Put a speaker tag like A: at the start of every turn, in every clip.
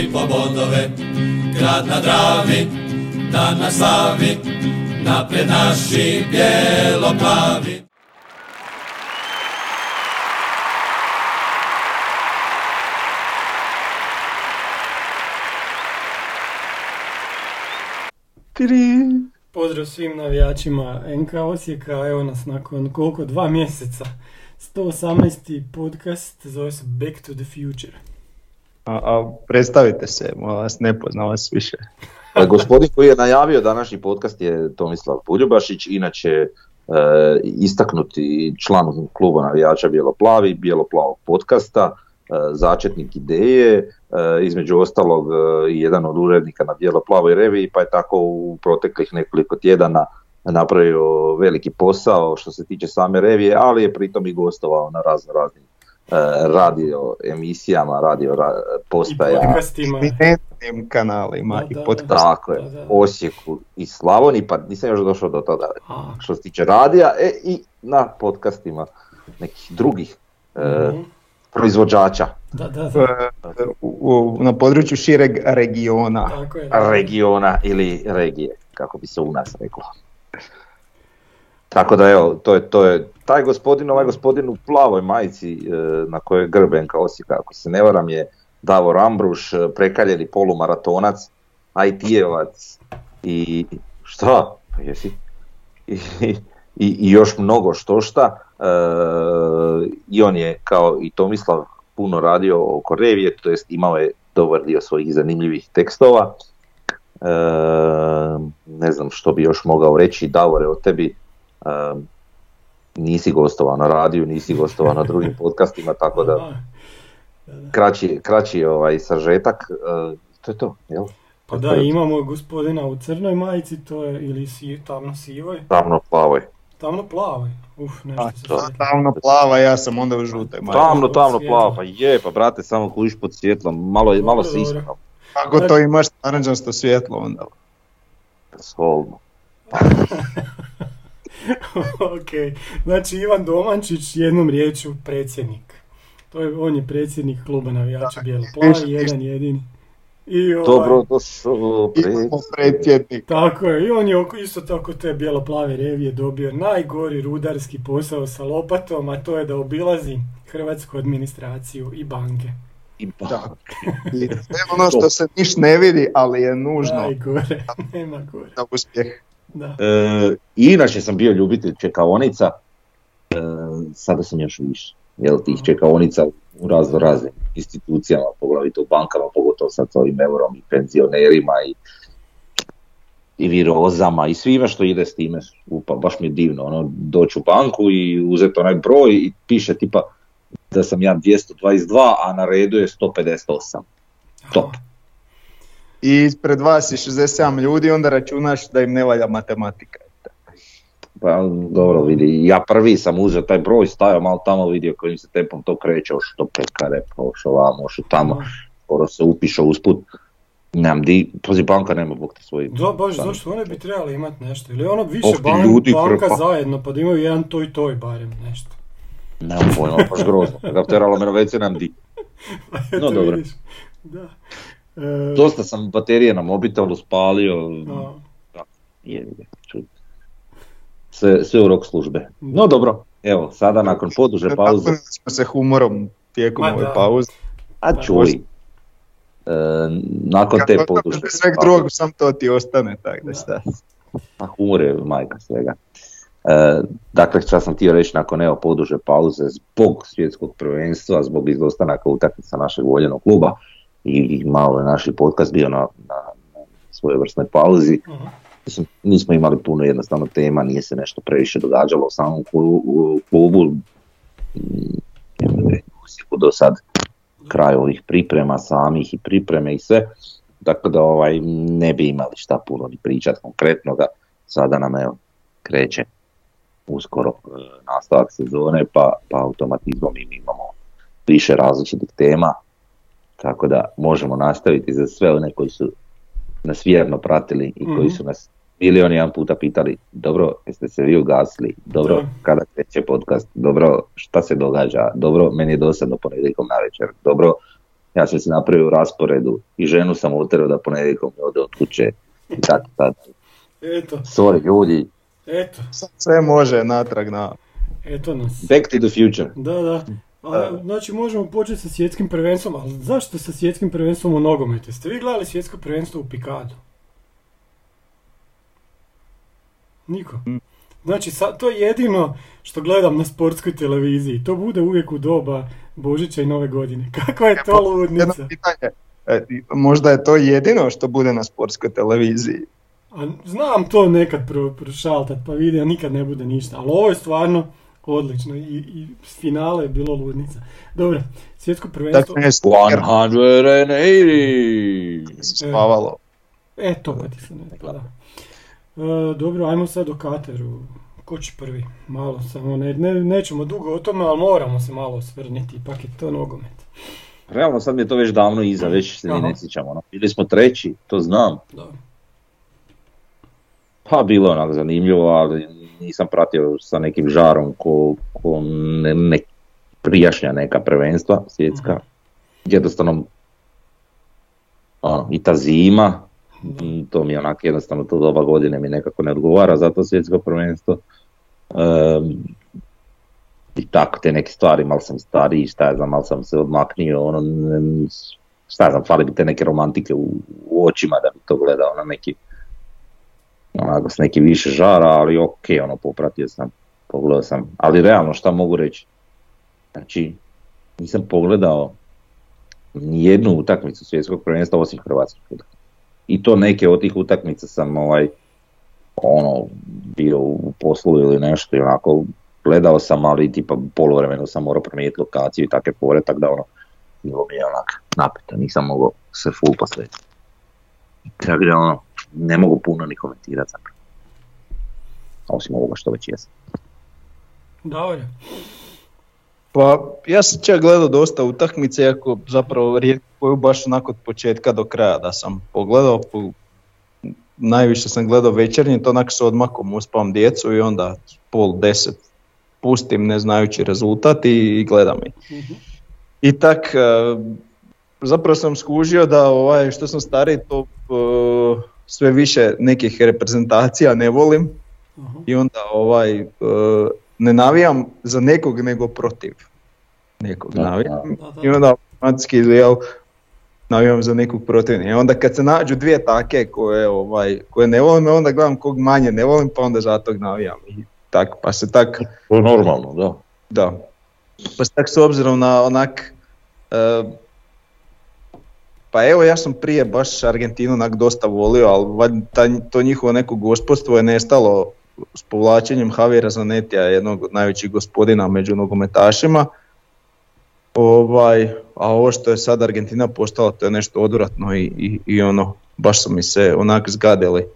A: momci po bodove Grad na Dravi, dan na slavi Napred naši bijelo-plavi
B: Pozdrav svim navijačima NK Osijeka, evo nas nakon koliko, dva mjeseca. 118. podcast zove se Back to the Future.
C: A, a predstavite se, vas, ne poznam vas više.
D: Pa, Gospodin koji je najavio današnji podcast je Tomislav Puljubašić, inače e, istaknuti član kluba navijača Bijelo-plavi, Bijelo-plavog podcasta, e, začetnik ideje, e, između ostalog e, i jedan od urednika na Bijelo-plavoj reviji, pa je tako u proteklih nekoliko tjedana napravio veliki posao što se tiče same revije, ali je pritom i gostovao na razno raznim radio emisijama, radio ra-
B: I
D: postaja.
B: podcastima.
C: Eminentnim kanalima
B: Da,
C: i
B: da,
C: podcast.
D: Tako je,
B: Da.
D: Osijeku i Slavoniji, pa nisam još došao do toga
B: A,
D: što se tiče radija, e, i na podcastima nekih drugih e,
B: mhm.
D: proizvođača
B: Da, da,
C: E,
B: da.
C: u- u- na području šireg regiona.
B: Tako je. da.
D: regiona ili regije, kako bi se u nas reklo. Tako da evo, to je, to je taj gospodin, ovaj gospodin u plavoj majici e, na kojoj je grb NK Osijeka, ako se ne varam je Davor Ambruš, e, prekaljeni polumaratonac, IT-evac i šta? Pa jesi? I, i, i još mnogo što šta. E, I on je kao i Tomislav puno radio oko revije, to jest imao je dobar dio svojih zanimljivih tekstova. E, ne znam što bi još mogao reći, Davore, o tebi nisi gostovao na radiju, nisi gostovao na drugim podcastima, tako da kraći, kraći ovaj sažetak, e, to je to, jel?
B: Pa da, imamo gospodina u crnoj majici, to je ili si, tamno sivoj,
D: Tamno plavoj.
B: tamno plavoj. Uf, nešto
C: A,
B: se
D: to-
B: sjetilo.
C: Tamno plava, ja sam onda u žutoj majici.
D: Tamno, tamno plava, pa je, pa brate, samo kužiš pod svjetlom, malo, je- malo se
B: dobro.
D: iskao.
C: Kako to imaš naranđasto svjetlo onda?
D: Solno.
B: ok, znači Ivan Domančić jednom riječju predsjednik. To je, on je predsjednik kluba navijača Bijelo Plavi, jedan jedini. I ovaj,
D: Dobro
C: Imamo predsjednik.
B: Tako je, i on je oko- isto tako te bijelo plave revije dobio najgori rudarski posao sa lopatom, a to je da obilazi hrvatsku administraciju i banke.
D: I
C: Da. I sve ono što se niš ne vidi, ali je nužno
B: Najgore, nema gore.
C: za uspjeh.
B: Da.
D: E, inače sam bio ljubitelj čekaonica, e, sada sam još više. Jel, tih čekaonica u razno raznim institucijama, poglavito u bankama, pogotovo sad s ovim eurom i penzionerima i, i virozama i svime što ide s time. Upa, baš mi je divno, ono, doći u banku i uzeti onaj broj i piše tipa da sam ja 222, a na redu je 158. Top.
C: I ispred vas je 67 ljudi, onda računaš da im ne valja matematika.
D: Pa dobro vidi, ja prvi sam uzeo taj broj, stajao malo tamo vidio kojim se tempom to kreće, što pekare, pa ošo vamo, ošo tamo, skoro se upišao usput. Nemam di, pazi banka nema bog te svoji.
B: Da, baš zašto one bi trebali imati nešto, ili ono više
D: Oh, ti
B: ban-
D: ljudi
B: banka
D: hrpa.
B: zajedno, pa da imaju jedan toj toj barem nešto.
D: Nemam pojma, baš grozno. Ga teralo me na WC, nemam di.
B: Eto,
D: No, dobro.
B: vidiš. Da. E,
D: Dosta sam baterije na mobitelu spalio,
B: a,
D: čud. Sve, sve u rok službe. No dobro, evo, sada nakon poduže pauze,
C: smo se humorom tijekom ove pauze.
D: a čuj, e, nakon te poduže
C: sveg drugog, sam to ti ostane, tako da šta.
D: Pa humor je majka svega. E, dakle, šta sam htio reći nakon evo poduže pauze zbog svjetskog prvenstva, zbog izostanaka utakmica našeg voljenog kluba i, malo je naš podcast bio na, na, na svojevrsnoj pauzi.
B: aha.
D: Mislim, nismo imali puno jednostavno tema, nije se nešto previše događalo u samom klubu. Mm, u Osijeku do sad kraj ovih priprema samih i pripreme i sve. Dakle da ovaj, ne bi imali šta puno ni pričat konkretnoga. Sada nam evo kreće uskoro e, nastavak sezone pa, pa automatizmom i mi imamo više različitih tema. Tako da možemo nastaviti za sve one koji su nas vjerno pratili i koji
B: Mhm.
D: su nas milion jedan puta pitali, dobro, jeste se vi ugasili, dobro,
B: Da.
D: kada kreće podcast, dobro, šta se događa, dobro, meni je dosadno ponedjeljkom na večer, dobro, ja sam se napravio u rasporedu i ženu sam utjerao da ponedjeljkom ne ode od kuće i tako sad.
B: Eto,
D: Sorry, ljudi,
B: eto,
C: sve može natrag na...
B: eto nas.
D: back to the future.
B: Da, da. A, znači možemo početi sa svjetskim prvenstvom, ali zašto sa svjetskim prvenstvom u nogometu? Ste vi gledali svjetsko prvenstvo u Pikadu? Niko. Znači, sa, to je jedino što gledam na sportskoj televiziji. To bude uvijek u doba Božića i Nove godine. Kakva je to ludnica?
C: E, možda je to jedino što bude na sportskoj televiziji.
B: A znam to nekad pro, prošaltat pa vidi, nikad ne bude ništa. Ali ovo je stvarno odlično i, i finale je bilo ludnica. Dobro, svjetsko prvenstvo...
C: Dakle, ne jer
D: 180!
C: se spavalo.
B: E, to pa ti se ne pa da. E, dobro, ajmo sad o Kateru. Ko će prvi? Malo samo, ne, ne, nećemo dugo o tome, ali moramo se malo osvrniti, ipak je to nogomet.
D: Realno sad mi je to već davno iza, već se ni
B: Aha.
D: ne sjećamo. ono. Bili smo treći, to znam.
B: Dobro.
D: Pa bilo je onak zanimljivo, ali nisam pratio sa nekim žarom ko, ko ne, ne prijašnja neka prvenstva svjetska. Jednostavno, ono, i ta zima, m, to mi je onak jednostavno to doba godine mi nekako ne odgovara za to svjetsko prvenstvo. Em, I tako te neke stvari, malo sam stariji, šta ja znam, malo sam se odmaknio, ono, šta ja znam, fali bi te neke romantike u, u očima da bi to gledao na neki onako s neki više žara, ali ok, ono, popratio sam, pogledao sam, ali realno šta mogu reći, znači, nisam pogledao ni jednu utakmicu svjetskog prvenstva osim hrvatskih utakmica. I to neke od tih utakmica sam ovaj, ono, bio u poslu ili nešto i onako gledao sam, ali tipa poluvremeno sam morao promijeniti lokaciju i takve fore, tako da ono, bilo mi je onak napeto, nisam mogao se full posvetiti. Tako da ono, ne mogu puno ni komentirati zapravo. Osim ovoga što već jesam.
B: Dobro.
C: Pa ja sam čak gledao dosta utakmice, iako zapravo rijetko koju baš onako od početka do kraja da sam pogledao. Po, najviše sam gledao večernji, to onako s odmakom uspavam djecu i onda pol deset pustim ne znajući rezultat i, i gledam ih.
B: Mhm.
C: I tak, e, zapravo sam skužio da ovaj, što sam stariji to e, sve više nekih reprezentacija ne volim
B: Aha.
C: i onda ovaj e, ne navijam za nekog nego protiv nekog
D: Da,
C: navijam
B: Da, da.
C: i onda automatski jel, navijam za nekog protivnika. I onda kad se nađu dvije take koje, ovaj, koje ne volim, onda gledam kog manje ne volim pa onda za tog navijam. I tak, pa se tak,
D: To je normalno, da.
C: da. Pa se tak s obzirom na onak e, pa evo ja sam prije baš Argentinu onak dosta volio, ali to njihovo neko gospodstvo je nestalo s povlačenjem Javiera Zanetija, jednog od najvećih gospodina među nogometašima. Ovaj, a ovo što je sad Argentina postala, to je nešto odvratno i, i, i ono, baš su mi se onak zgadili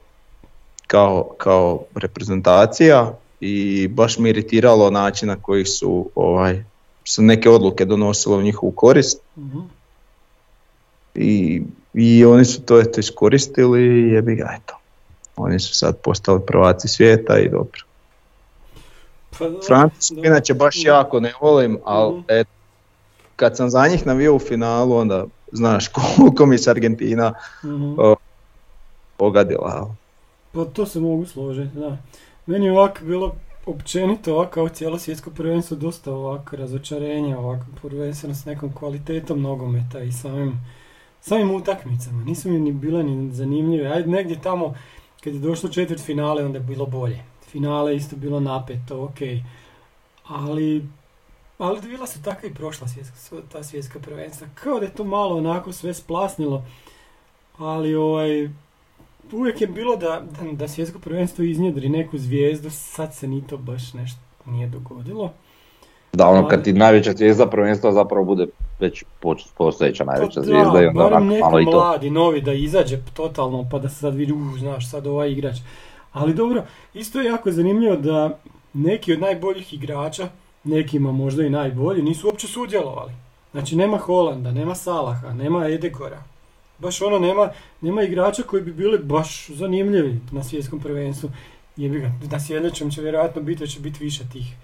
C: kao, kao reprezentacija i baš mi iritiralo način na koji su ovaj, su neke odluke donosile u njihovu korist
B: Mhm.
C: I, i oni su to eto iskoristili i jebi ga eto. Oni su sad postali prvaci svijeta i dobro.
B: Pa,
C: Francusku inače baš jako ne volim, ali
B: Mhm.
C: eto, kad sam za njih navio u finalu, onda znaš koliko mi se Argentina
B: Mhm.
C: o, pogadila.
B: Pa to se mogu složiti, da. Meni je ovako bilo općenito ovako kao cijelo svjetsko prvenstvo dosta ovako razočarenja, ovako prvenstveno s nekom kvalitetom nogometa i samim, samim utakmicama. Nisu mi ni bile ni zanimljive. Ajde negdje tamo kad je došlo četvrt finale onda je bilo bolje. Finale isto bilo napeto, ok. Ali, ali bila su takva i prošla svjetska, ta svjetska prvenstva. Kao da je to malo onako sve splasnilo. Ali ovaj, uvijek je bilo da, da, da svjetsko prvenstvo iznjedri neku zvijezdu, sad se ni to baš nešto nije dogodilo.
D: Da, ono kad ti najveća zvijezda prvenstva zapravo bude već postojeća najveća
B: Pa
D: zvijezda i onda onak malo i to.
B: mladi, novi, da izađe totalno, pa da se sad vidi, uh, znaš, sad ovaj igrač. Ali dobro, isto je jako zanimljivo da neki od najboljih igrača, nekima možda i najbolji, nisu uopće sudjelovali. Znači nema Holanda, nema Salaha, nema Edegora. Baš ono, nema, nema igrača koji bi bili baš zanimljivi na svjetskom prvenstvu. Jebi ga, na sljedećem će vjerojatno biti, da će biti više tih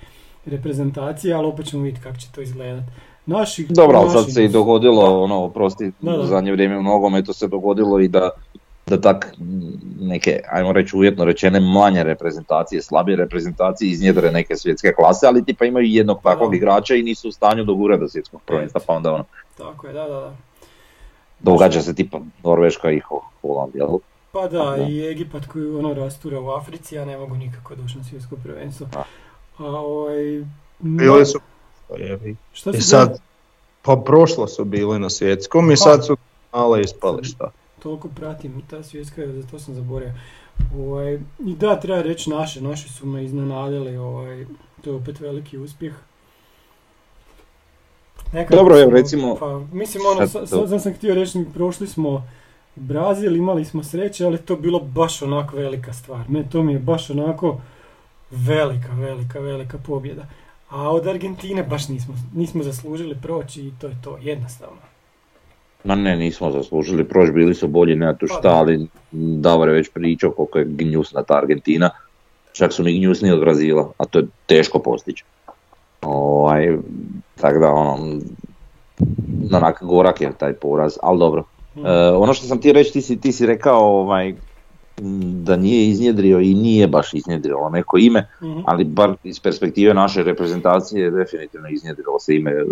B: reprezentacija, ali opet ćemo vidjeti kako će to izgledati. Naši,
D: Dobro, ali sad se i dogodilo,
B: Da.
D: ono, oprosti,
B: Da, da.
D: zadnje vrijeme u nogometu se dogodilo i da, da tak neke, ajmo reći uvjetno rečene, manje reprezentacije, slabije reprezentacije iznjedre neke svjetske klase, ali tipa imaju jednog takvog
B: Da.
D: igrača i nisu u stanju dogurati do svjetskog prvenstva, pa onda ono,
B: Tako je, da, da, da.
D: događa se tipa Norveška i Ho- Holand, jel?
B: Pa da,
D: Da.
B: i Egipat koji ono rastura u Africi, ja ne mogu nikako doći na svjetsko prvenstvo.
D: Da.
B: A ovaj...
C: Bili su.
B: Šta
C: I
B: si
C: sad, pa prošlo su bili na svjetskom i
B: Aha.
C: sad su malo ispali šta.
B: Toliko pratim i ta svjetska, za to sam zaboravio. Ovaj, I da, treba reći naše, naši su me iznenadili, ovaj, to je opet veliki uspjeh. Nekako
D: Dobro, evo,
B: smo-
D: recimo,
B: Pa, mislim, ono,
D: sad
B: sa-
D: to-
B: sad sam htio reći, prošli smo Brazil, imali smo sreće, ali to je bilo baš onako velika stvar. Me, to mi je baš onako velika, velika, velika pobjeda. A od Argentine baš nismo, nismo zaslužili proći i to je to, jednostavno.
D: Ma ne, nismo zaslužili proći, bili su bolji, nema tu
B: Pa
D: šta, ali Davor je već pričao koliko je gnjusna ta Argentina. Čak su mi gnjusniji od Brazila, a to je teško postići. Ovaj, tako da ono, onak gorak je taj poraz, ali dobro.
B: Mhm.
D: E, ono što sam ti reći, ti si, ti si rekao ovaj, da nije iznjedrio i nije baš iznjedrilo neko ime,
B: Mhm.
D: ali bar iz perspektive naše reprezentacije je definitivno iznjedrilo se ime e,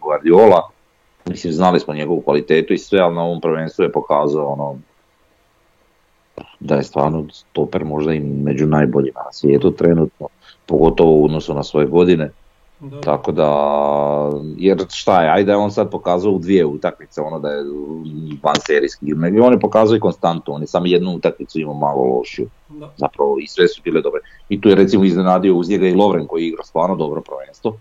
D: Guardiola. Mislim, znali smo njegovu kvalitetu i sve, ali na ovom prvenstvu je pokazao ono, da je stvarno stoper možda i među najboljima na svijetu trenutno, pogotovo u odnosu na svoje godine.
B: Da.
D: Tako da, jer šta je, ajde on sad pokazao u dvije utakmice, ono da je van serijski, nego on je pokazao i konstantu, on je samo jednu utakmicu imao malo lošiju,
B: Da.
D: zapravo i sve su bile dobre. I tu je recimo iznenadio uz njega i Lovren koji je igrao stvarno dobro prvenstvo,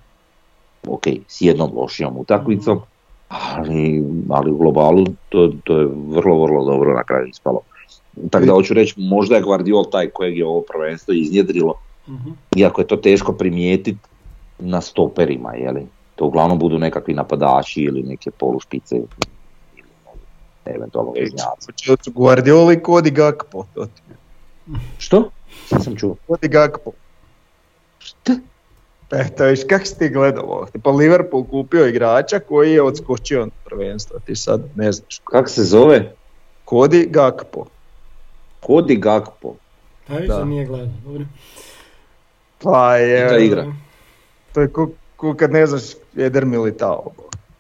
D: ok, s jednom lošijom utakmicom, ali, ali u globalu to, to je vrlo, vrlo dobro na kraju ispalo. Tako da hoću reći, možda je Guardiol taj kojeg je ovo prvenstvo iznjedrilo,
B: Mhm.
D: iako je to teško primijetiti na stoperima, jeli? To uglavnom budu nekakvi napadači ili neke polušpice ili eventualno veznjaci.
C: Hoće od Guardiola i Cody Gakpo. To ti.
D: Što? Šta sam čuo?
C: Cody Gakpo.
D: Šta?
C: Eto, viš, kak si ti gledao? Pa Liverpool kupio igrača koji je odskočio na prvenstvo, ti sad ne znaš.
D: Kak se zove?
C: Cody Gakpo.
D: Kodi Gakpo.
B: A viš
C: Da.
B: da nije gledao, dobro.
C: Pa je,
D: Da igra.
C: To je ko, ko kad ne znaš Eder Militao.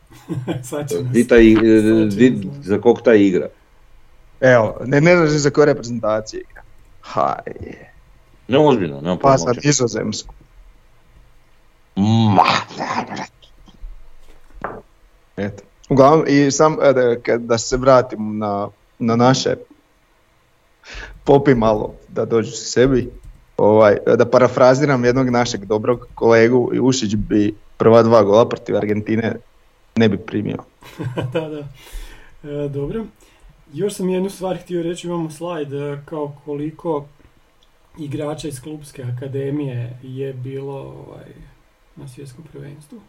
B: Sad.
D: Di taj,
B: Sad će
D: di,
B: nas-
D: za kog taj igra?
C: Evo, ne, ne znaš za koje reprezentacije igra. Haj,
D: Ne ozbiljno, nema
C: pa sad
D: uopće.
C: nizozemsku.
D: Ma,
C: Eto. Uglavnom, i sam, e, da, da se vratim na, na naše popi malo, da dođu se sebi. Ovaj, da parafraziram jednog našeg dobrog kolegu, Ušić bi prva dva gola protiv Argentine ne bi primio.
B: da, da. E, dobro. Još sam jednu stvar htio reći, imamo slajd e, kao koliko igrača iz klubske akademije je bilo ovaj, na svjetskom prvenstvu.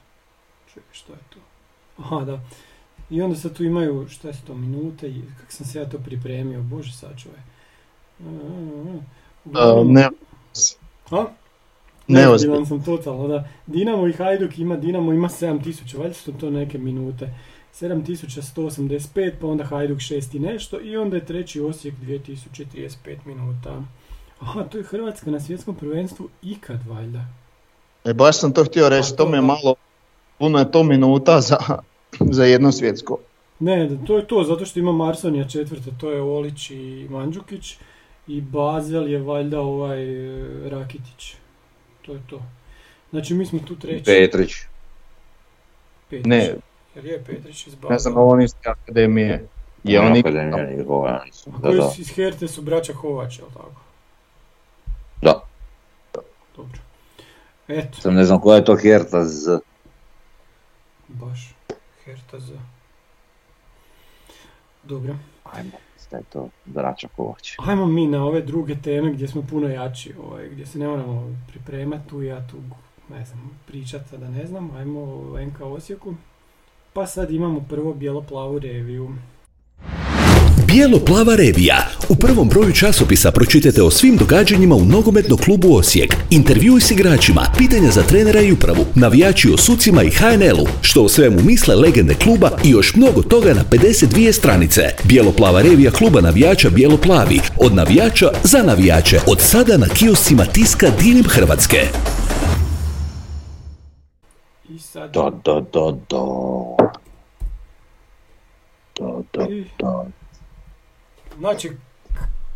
B: Čekaj, što je to? Aha, da. I onda sad tu imaju, šta je to, minute i kako sam se ja to pripremio, bože sačuvaj. E, e, e. Uglavnom-
C: ne,
B: A? Neozbiljan sam totalno, da. Dinamo i Hajduk ima, Dinamo ima 7000, valjda su to neke minute. 7185, pa onda Hajduk 6 i nešto i onda je treći Osijek 2035 minuta. Aha, to je Hrvatska na svjetskom prvenstvu ikad valjda.
C: e, baš sam to htio reći, to
B: to
C: mi je malo, puno je to minuta za, za jedno svjetsko.
B: Ne, to je to, zato što ima Marsonija četvrta, to je Olić i Mandžukić i Bazel je valjda ovaj e, Rakitić. To je to. Znači mi smo tu treći.
D: Petrić.
B: Petrić.
C: Ne,
B: Jer je Petrić iz
C: ne
B: Bazela.
C: znam, ovo te akademije. Je on
D: Akademija.
B: A
D: Da,
B: iz Herte su braća Kovač, jel tako?
D: Da.
B: Dobro. Eto,
D: Sam ne znam koja je to Herta z...
B: baš. Herta za... Dobro.
D: Ajmo, šta je to? Braća Kovač.
B: Ajmo mi na ove druge teme gdje smo puno jači, ovaj, gdje se ne moramo pripremati tu ja tu, ne znam, pričati da ne znam. Ajmo o NK Osijeku. Pa sad imamo prvo bijelo-plavu reviju.
E: Bijelo-plava revija. U prvom broju časopisa pročitajte o svim događanjima u nogometnom klubu Osijek. Intervjui s igračima, pitanja za trenera i upravu, navijači o sucima i HNL-u, što o svemu misle legende kluba i još mnogo toga na 52 stranice. Bijelo-plava revija kluba navijača Bijelo-plavi. Od navijača za navijače. Od sada na kioscima tiska diljem Hrvatske.
B: I sad...
D: Da, da. Da, da, da.
B: Znači,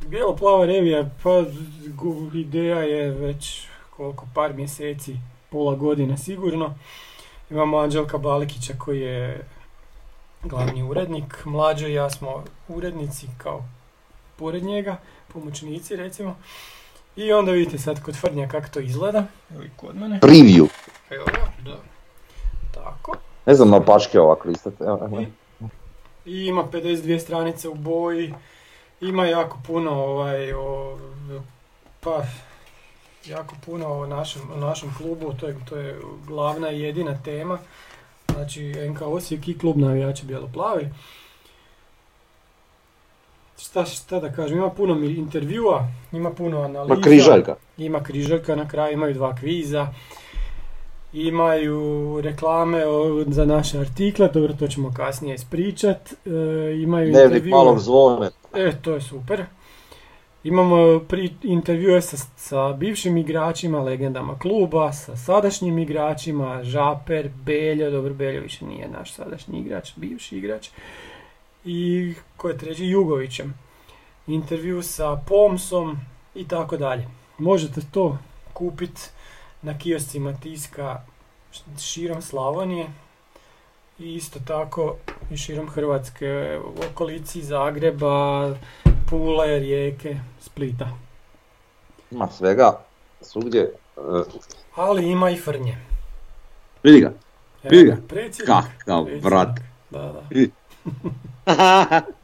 B: bijelo-plava revija, pa ideja je već koliko, par mjeseci, pola godine sigurno. Imamo Anđelka Balikića koji je glavni urednik, Mlađo i ja smo urednici kao pored njega, pomoćnici recimo. I onda vidite sad kod Frnja kako to izgleda, evo i kod mene.
D: Preview.
B: Evo ga, da. Tako.
D: Ne znam na pačke ovako evo.
B: I ima 52 stranice u boji, ima jako puno ovaj, o, pa, jako puno o našem, o našem klubu, to je, to je glavna i jedina tema. Znači NK Osijek i klub navijača Bjeloplavi. Šta, šta da kažem, ima puno intervjua, ima puno analiza.
D: Ma križaljka.
B: Ima križaljka na kraju, imaju dva kviza. Imaju reklame za naše artikle, dobro to ćemo kasnije ispričat. E, imaju
D: Dnevnik malog zvone.
B: E, to je super. Imamo pri, intervjue sa, sa bivšim igračima, legendama kluba, sa sadašnjim igračima, Žaper, Beljo, dobro Beljo više nije naš sadašnji igrač, bivši igrač. I ko je treći, Jugovićem. Intervju sa Pomsom i tako dalje. Možete to kupiti na kioscima tiska širom Slavonije i isto tako i širom Hrvatske, u okolici Zagreba, Pule, Rijeke, Splita.
D: Ima svega, svugdje. e,
B: Ali ima i Frnje.
D: vidi ga. Vidi
B: ga.
D: Kakav brat.
B: Da, da.
D: I-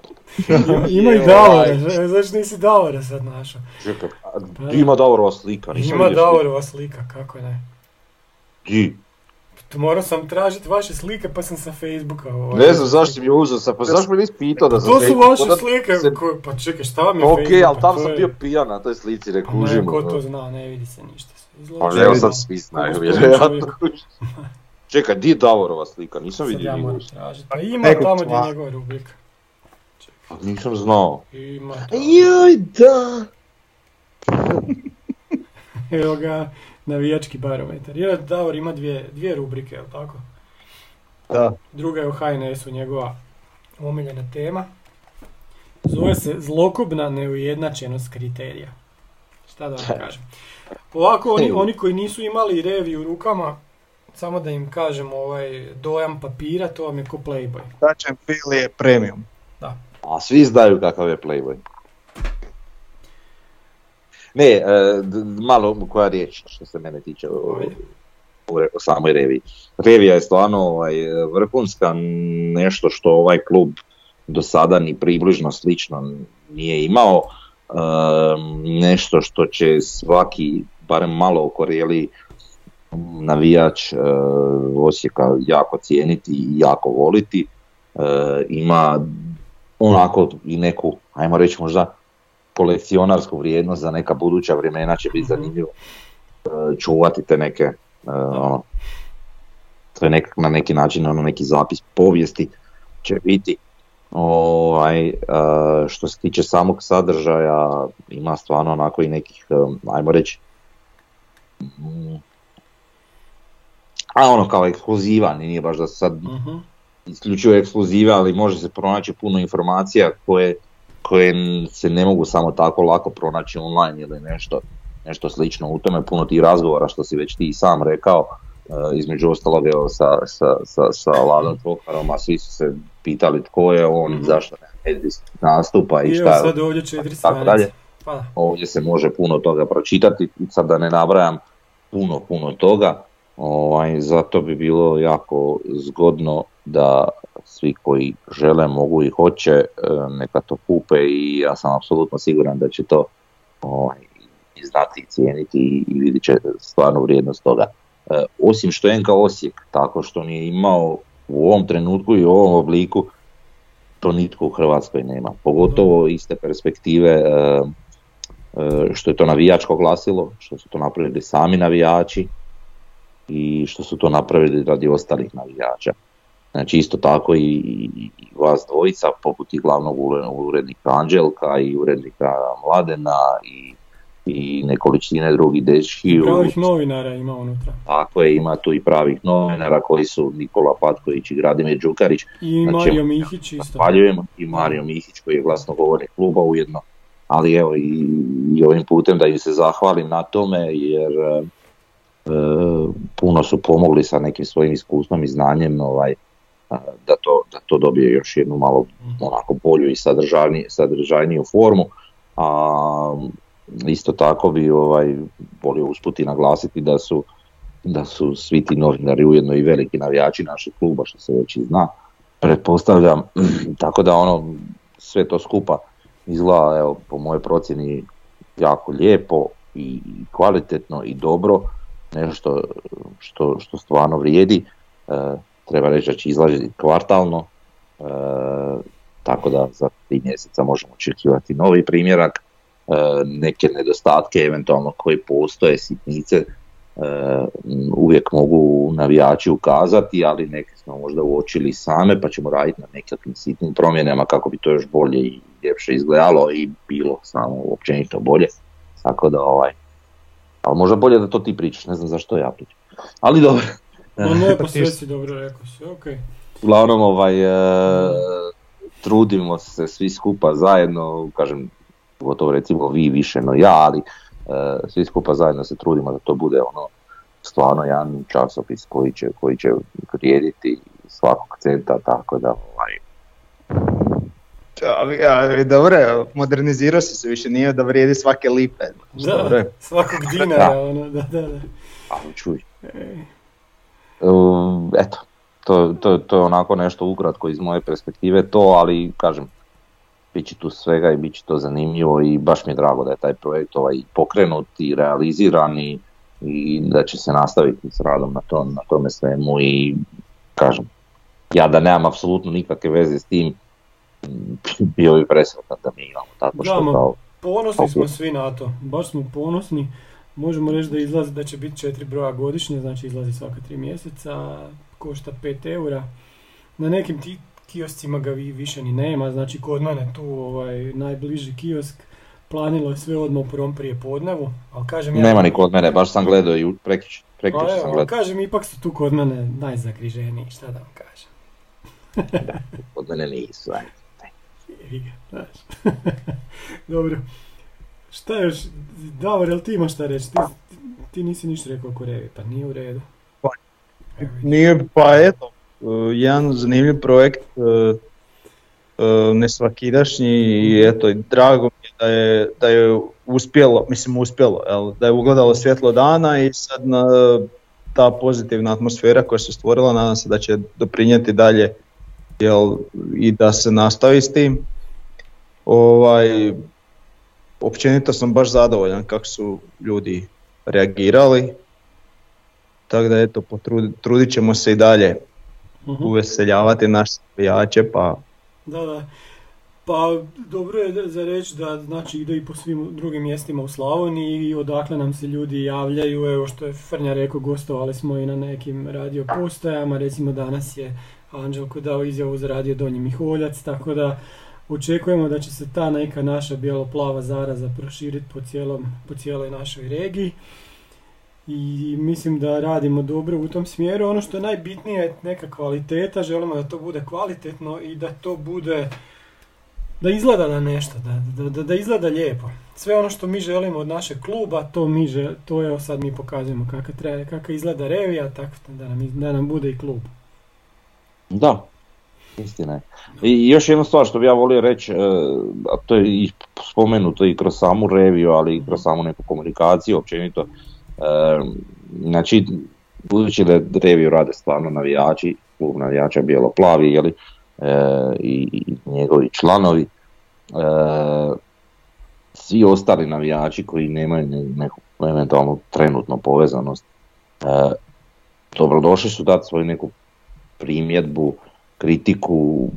B: Ima, i Davora, zašto nisi Davora sad našao?
D: Čekaj, a di ima Davorova slika? Nisam
B: Ima. Davorova slika, kako ne.
D: Di?
B: Morao sam tražiti vaše slike pa sam sa Facebooka ovaj.
D: Ne znam zašto mi uzeo sad, pa zašto mi nisi pitao da sam
B: To su
D: Facebook-
B: vaše
D: onda
B: slike,
D: se-
B: koje- pa čekaj šta vam je
D: Ok,
B: Facebook?
D: ali
B: pa
D: tam
B: to
D: sam
B: je-
D: bio pijan na toj slici, ne
B: Pa ne,
D: kužim.
B: ko to zna, ne vidi se ništa.
D: Pa evo sad svi znaju, vjerojatno. Čekaj, di je Davorova slika? Nisam
B: Sad
D: vidio
B: ja
D: njegovu
B: moram tražiti. Pa ima
C: Nekog
B: tamo gdje je njegova rubrika.
D: Pa Nisam znao.
B: Ima tamo.
D: Joj, da.
B: Evo ga, navijački barometar. Jer Davor ima dvije, dvije rubrike, jel tako?
C: Da.
B: Druga je u HNS-u njegova omiljena tema. Zove se zlokobna neujednačenost kriterija. Šta da vam kažem. Ovako, oni, oni koji nisu imali reviju u rukama, samo da im kažem ovaj dojam papira, to vam je ko Playboy.
C: And feel je premium.
D: A svi znaju kakav je Playboy. Ne, e, malo koja riječ što se mene tiče o, o, o samoj reviji. Revija je stvarno ovaj, vrhunska, nešto što ovaj klub do sada ni približno slično nije imao. Nešto što će svaki, barem malo okorjeli navijač e, Osijeka jako cijeniti i jako voliti. E, ima onako i neku, ajmo reći možda kolekcionarsku vrijednost za neka buduća vremena će biti
B: Mhm.
D: zanimljivo e, čuvati te neke, e, ono, to je nek, na neki način ono neki zapis povijesti će biti. Ovaj, e, što se tiče samog sadržaja, ima stvarno onako i nekih, ajmo reći, mm, a ono kao ekskluziva, nije baš da sad
B: Mhm.
D: isključivo ekskluzive, ali može se pronaći puno informacija koje, koje se ne mogu samo tako lako pronaći online ili nešto, nešto slično u tome, puno tih razgovora što si već ti i sam rekao, e, između ostalog evo sa, sa, sa, sa Ladom Tvokarom, a svi su se pitali tko je on,
B: Mhm.
D: zašto ne nastupa i šta je
B: ovdje
D: tako dalje.
B: Pa
D: ovdje se može puno toga pročitati, sad da ne nabrajam puno, puno toga, ovaj, zato bi bilo jako zgodno da svi koji žele, mogu i hoće, e, neka to kupe i ja sam apsolutno siguran da će to ovaj, i znati i cijeniti i, vidit će stvarnu vrijednost toga. E, osim što je NK Osijek tako što nije imao u ovom trenutku i u ovom obliku to nitko u Hrvatskoj nema. Pogotovo iste perspektive e, što je to navijačko glasilo, što su to napravili sami navijači i što su to napravili radi ostalih navijača. Znači isto tako i, i vas dvojica, poput i glavnog urednika Anđelka i urednika Mladena i, i nekolicine drugih dečki.
B: Pravih novinara ima unutra.
D: Tako je, ima tu i pravih novinara koji su Nikola Patković i Gradimir Đukarić.
B: I znači, Mario Mihić isto.
D: i Mario Mihić koji je glasnogovornik kluba ujedno. Ali evo i, i ovim putem da im se zahvalim na tome jer e, puno su pomogli sa nekim svojim iskustvom i znanjem ovaj, da to, da to dobije još jednu malo onako bolju i sadržajniju formu. A isto tako bi ovaj, volio usput i naglasiti da su, da su svi ti novinari ujedno i veliki navijači našeg kluba, što se već i zna. Pretpostavljam, tako da ono sve to skupa izgleda evo, po mojoj procjeni jako lijepo i kvalitetno i dobro, nešto što, što stvarno vrijedi. E, treba reći da će izlaziti kvartalno, e, tako da za tri mjeseca možemo očekivati novi primjerak, e, neke nedostatke eventualno koji postoje, sitnice, e, uvijek mogu navijači ukazati, ali neke smo možda uočili same pa ćemo raditi na nekakvim sitnim promjenama kako bi to još bolje i ljepše izgledalo i bilo samo općenito bolje. Tako da ovaj, ali možda bolje da to ti pričaš, ne znam zašto ja pričam. Ali dobro.
B: No ne, pa sve si dobro rekao si, okej.
D: Uglavnom, ovaj, e, trudimo se svi skupa zajedno, kažem, gotovo recimo vi više no ja, ali e, svi skupa zajedno se trudimo da to bude ono stvarno jedan časopis koji će, koji će vrijediti svakog centa, tako da ovaj,
C: ja, dobro, modernizirao si se više, nije da vrijedi svake lipe.
B: Da, svakog dinara, ono, da, da, da.
D: Ali čuj. Eto, to, to, to je onako nešto ukratko iz moje perspektive to, ali kažem, bit će tu svega i bit će to zanimljivo i baš mi je drago da je taj projekt ovaj pokrenut i realiziran i, i da će se nastaviti s radom na, to, na tome svemu i kažem, ja da nemam apsolutno nikakve veze s tim, bio bi presretan da mi imamo tako što kao...
B: Ponosni smo svi na to, baš smo ponosni. Možemo reći da izlazi da će biti četiri broja godišnje, znači izlazi svaka tri mjeseca, košta 5 eura. Na nekim ti kioscima ga više ni nema, znači kod mene tu ovaj, najbliži kiosk planilo je sve odmah u prvom prije podnevu, ali kažem ja...
D: Nema ni kod mene, baš sam gledao i prekić, prekić
B: pa sam gledao. Kažem, ipak su tu kod mene najzagriženiji, šta da vam kažem.
D: da, kod mene nisu, ajde.
B: Dobro. Šta još, Davor, jel ti imaš šta reći? Ti, ti nisi ništa rekao oko Revi, pa nije u redu.
C: Pa, nije, pa eto, e, jedan zanimljiv projekt, e, e, nesvakidašnji i eto, drago mi je da je, da je uspjelo, mislim uspjelo, jel, da je ugledalo svjetlo dana i sad na, ta pozitivna atmosfera koja se stvorila, nadam se da će doprinijeti dalje jel, i da se nastavi s tim. Ovaj, općenito sam baš zadovoljan kako su ljudi reagirali. Tako da eto, trudit ćemo se i dalje uh uveseljavati naše spijače pa...
B: Da, da. Pa dobro je za reći da znači ide i po svim drugim mjestima u Slavoniji i odakle nam se ljudi javljaju, evo što je Frnja rekao, gostovali smo i na nekim radio postajama, recimo danas je Anđelko dao izjavu za radio Donji Miholjac, tako da Očekujemo da će se ta neka naša bijelo-plava zaraza proširiti po, cijelom, po cijeloj našoj regiji i mislim da radimo dobro u tom smjeru. Ono što je najbitnije je neka kvaliteta, želimo da to bude kvalitetno i da to bude, da izgleda na nešto, da, da, da izgleda lijepo. Sve ono što mi želimo od našeg kluba, to, mi žel, to je sad mi pokazujemo kako, treba, kako izgleda revija, tako da nam, da nam bude i klub.
D: Da, Istina je. I još jedna stvar što bi ja volio reći, e, a to je i spomenuto i kroz samu reviju, ali i kroz samu neku komunikaciju općenito. E, znači, budući da reviju rade stvarno navijači, klub navijača bijelo-plavi, jeli, e, i, njegovi članovi, svi ostali navijači koji nemaju neku eventualno trenutno povezanost, dobrodošli su dati svoju neku primjedbu, kritiku,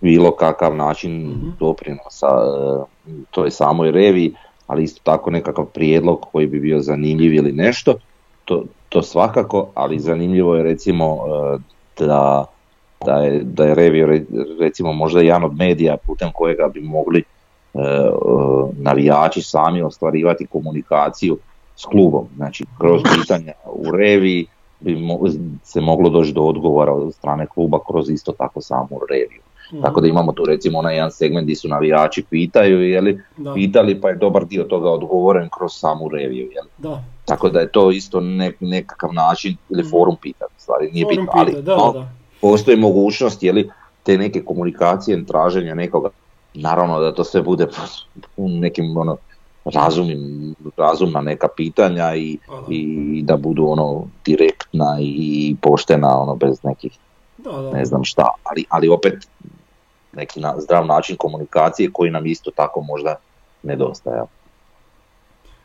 D: bilo kakav način
B: Mhm.
D: doprinosa e, toj samoj revi, ali isto tako nekakav prijedlog koji bi bio zanimljiv ili nešto, to, to svakako, ali zanimljivo je recimo e, da, da je, da je revio recimo možda jedan od medija putem kojega bi mogli e, navijači sami ostvarivati komunikaciju s klubom. Znači, kroz pitanja u reviji bi se moglo doći do odgovora od strane kluba kroz isto tako samu reviju.
B: Mhm.
D: Tako da imamo tu recimo onaj jedan segment gdje su navijači pitaju, je li,
B: Da,
D: pitali pa je dobar dio toga odgovoren kroz samu reviju. Je li.
B: da.
D: Tako da je to isto ne- nekakav način ili
B: Mhm.
D: forum pitanja, stvari nije
B: Forum
D: bitno, ali
B: pita, da,
D: no, postoji mogućnost je li, te neke komunikacije, traženja nekoga, naravno da to sve bude u nekim ono, razumnim, razumna neka pitanja i, i da budu ono direktna i poštena ono bez nekih
B: Da, da.
D: ne znam šta, ali, ali opet neki na, zdrav način komunikacije koji nam isto tako možda nedostaje.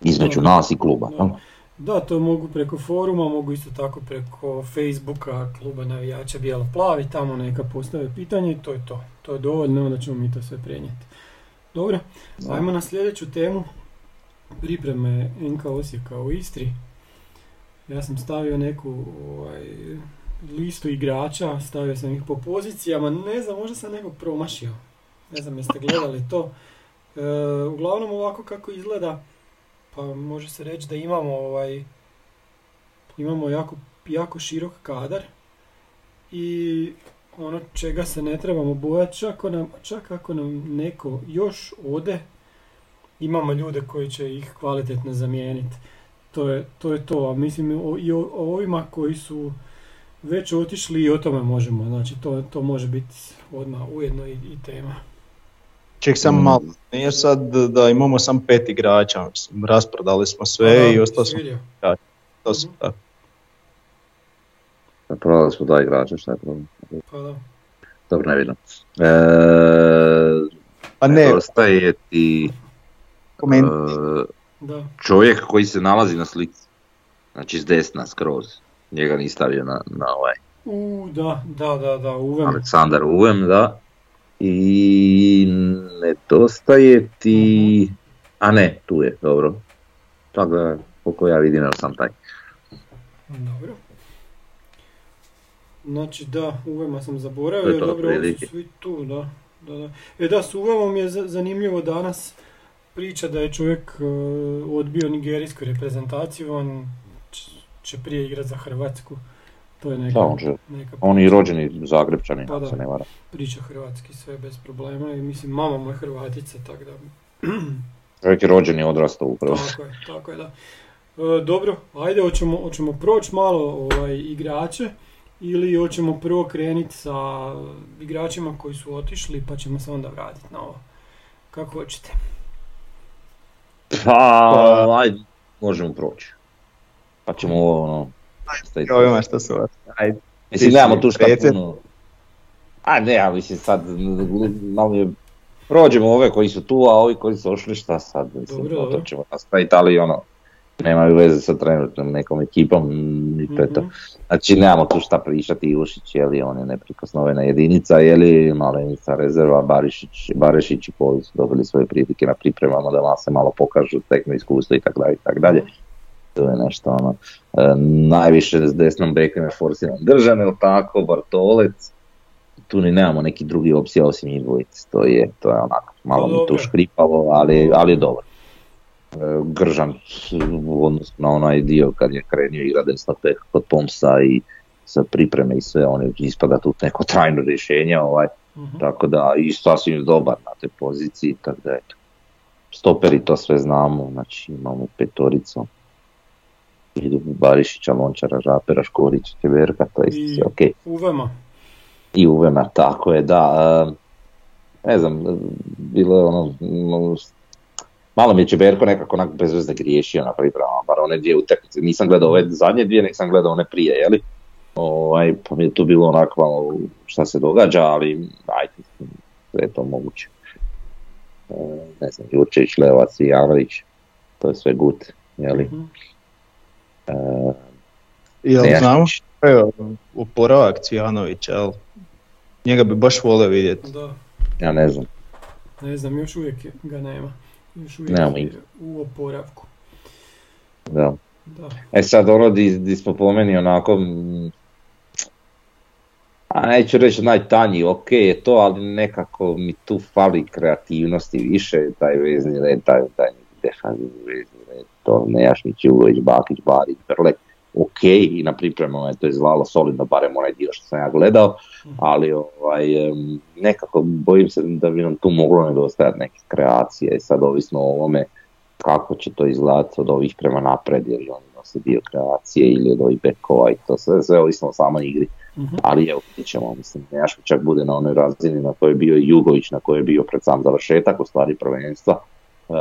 D: Između
B: Da.
D: nas i kluba.
B: Da. to mogu preko foruma, mogu isto tako preko Facebooka kluba navijača Bijelo Plavi, tamo neka postave pitanje i to je to. To je dovoljno, onda ćemo mi to sve prenijeti. Dobro, ajmo na sljedeću temu. Pripreme NK Osijeka u Istri. Ja sam stavio neku ovaj, listu igrača, stavio sam ih po pozicijama, ne znam, možda sam nekog promašio. Ne znam jeste gledali to. E, uglavnom ovako kako izgleda, pa može se reći da imamo ovaj imamo jako, jako širok kadar i ono čega se ne trebamo bojati, čak čak ako nam neko još ode, imamo ljude koji će ih kvalitetno zamijeniti. To je to, je to. a mislim o, i o, o ovima koji su već otišli i o tome možemo, znači to, to može biti odmah ujedno i, i tema.
C: Ček sam
D: Mm.
C: malo, nije sad da imamo sam pet igrača, mislim, rasprodali smo sve
B: da,
C: i ostalo smo,
B: vidio?
C: to su
B: Mhm.
C: tako.
D: Prodali smo dva igrača, šta je problem?
B: Pa da.
D: Dobro, ne vidim. E,
C: Pa ne,
D: Nedostaje ti
C: koment,
D: e,
B: Da,
D: čovjek koji se nalazi na slici. Znači s desna skroz. Njega ni stavio na, na ovaj.
B: u, da, da, da, da, uvem.
D: Aleksandar Uvem, da. I nedostaje ti... A ne, tu je, dobro. Tako da, koliko ja vidim, sam taj.
B: Dobro. Znači da, Uvema sam
D: To
B: zaboravio,
D: je to,
B: dobro, svi tu, da. da, da. E da, s Uvemom je za- zanimljivo danas priča da je čovjek e, odbio nigerijsku reprezentaciju, on će prije igrati za Hrvatsku. To je neka,
D: Da, on, će,
B: neka
D: on je rođeni Zagrebčanin,
B: Pa da.
D: se ne vara.
B: priča hrvatski sve bez problema i mislim mama mu je Hrvatica, tako da
D: Čovjek je rođen i odrastao upravo.
B: Tako je, tako je, da. E, dobro, ajde, hoćemo, hoćemo proći malo ovaj, igrače ili hoćemo prvo krenuti sa igračima koji su otišli pa ćemo se onda vratiti na ovo. Kako hoćete?
D: Pa, ajde, možemo proći. Pa ćemo ovo, ono... staviti-
C: ovima što su vas. Ajde.
D: Mislim, nemamo tu šta puno... A ne, ja mislim sad, malo je... Prođemo ove koji su tu, a ovi koji su ošli, šta sad? Mislim,
B: Dobro,
D: to ćemo nastaviti, ali ono, nemaju veze sa trenutnom nekom ekipom, i to je to.
B: Mhm.
D: Znači, nemamo tu šta pričati, Ivušić, je li on je neprikosnovena jedinica, je li malenica rezerva, Barišić, Barešić i Polić su dobili svoje prilike na pripremama da vam se malo pokažu, teknu iskustvo i tako dalje, i tako dalje. To je nešto ono, e, najviše s desnom bekom je forsiran držan, jel tako, Bartolec, tu ni nemamo neki drugi opcija osim njih dvojice, to je, to je onako, malo
B: Pa
D: mi tu
B: dobro.
D: škripalo, ali, ali je dobro. E, Gržan u odnosu na onaj dio kad je krenio igra desna bek kod Pomsa i sa pripreme i sve, on je ispada tu neko trajno rješenje, ovaj,
B: Mhm.
D: tako da i sasvim dobar na toj poziciji, tako da eto. Stoperi to sve znamo, znači imamo petoricu. Idu Barišića, Lončara, Žapera, Škorića, Čeverka, to isto sve ok.
B: Uvema.
D: I Uvema, tako je, da. e, ne znam, bilo je ono, malo mi je Čeberko nekako onak bez veze griješio na pripremama, bar one dvije utakmice. Nisam gledao ove zadnje dvije, nek sam gledao one prije, jeli? Ovaj, pa mi je tu bilo onako malo šta se događa, ali ajde, sve je to moguće. E, ne znam, Jurčević, Levac i Javrić, to je sve good, jeli?
B: Mhm.
D: E,
C: Jel znamo što je oporavak Cijanovića, jel? Njega bi baš volio vidjeti.
B: Da,
D: Ja ne znam.
B: ne znam, još uvijek je- ga nema. Još uvijek u oporavku.
D: Da.
B: Da.
D: E sad ono di, di smo po meni onako, a neću reći najtanji, ok je to, ali nekako mi tu fali kreativnosti više, taj vezni red, taj, taj defanzivni vezni red, to Nejašnić, Jugović, Bakić, Barić, Brlek, ok, i na pripremama je to izgledalo solidno, barem onaj dio što sam ja gledao, ali ovaj, nekako bojim se da bi nam tu moglo nedostajati neke kreacije, sad ovisno o ovome kako će to izgledati od ovih prema napred, jer oni nose dio kreacije ili od ovih bekova i to sve, sve ovisno o samoj igri.
B: Mhm.
D: Ali evo, vidit ćemo, mislim, Nejaško čak bude na onoj razini na kojoj je bio i Jugović, na kojoj je bio pred sam završetak, u stvari prvenstva, E,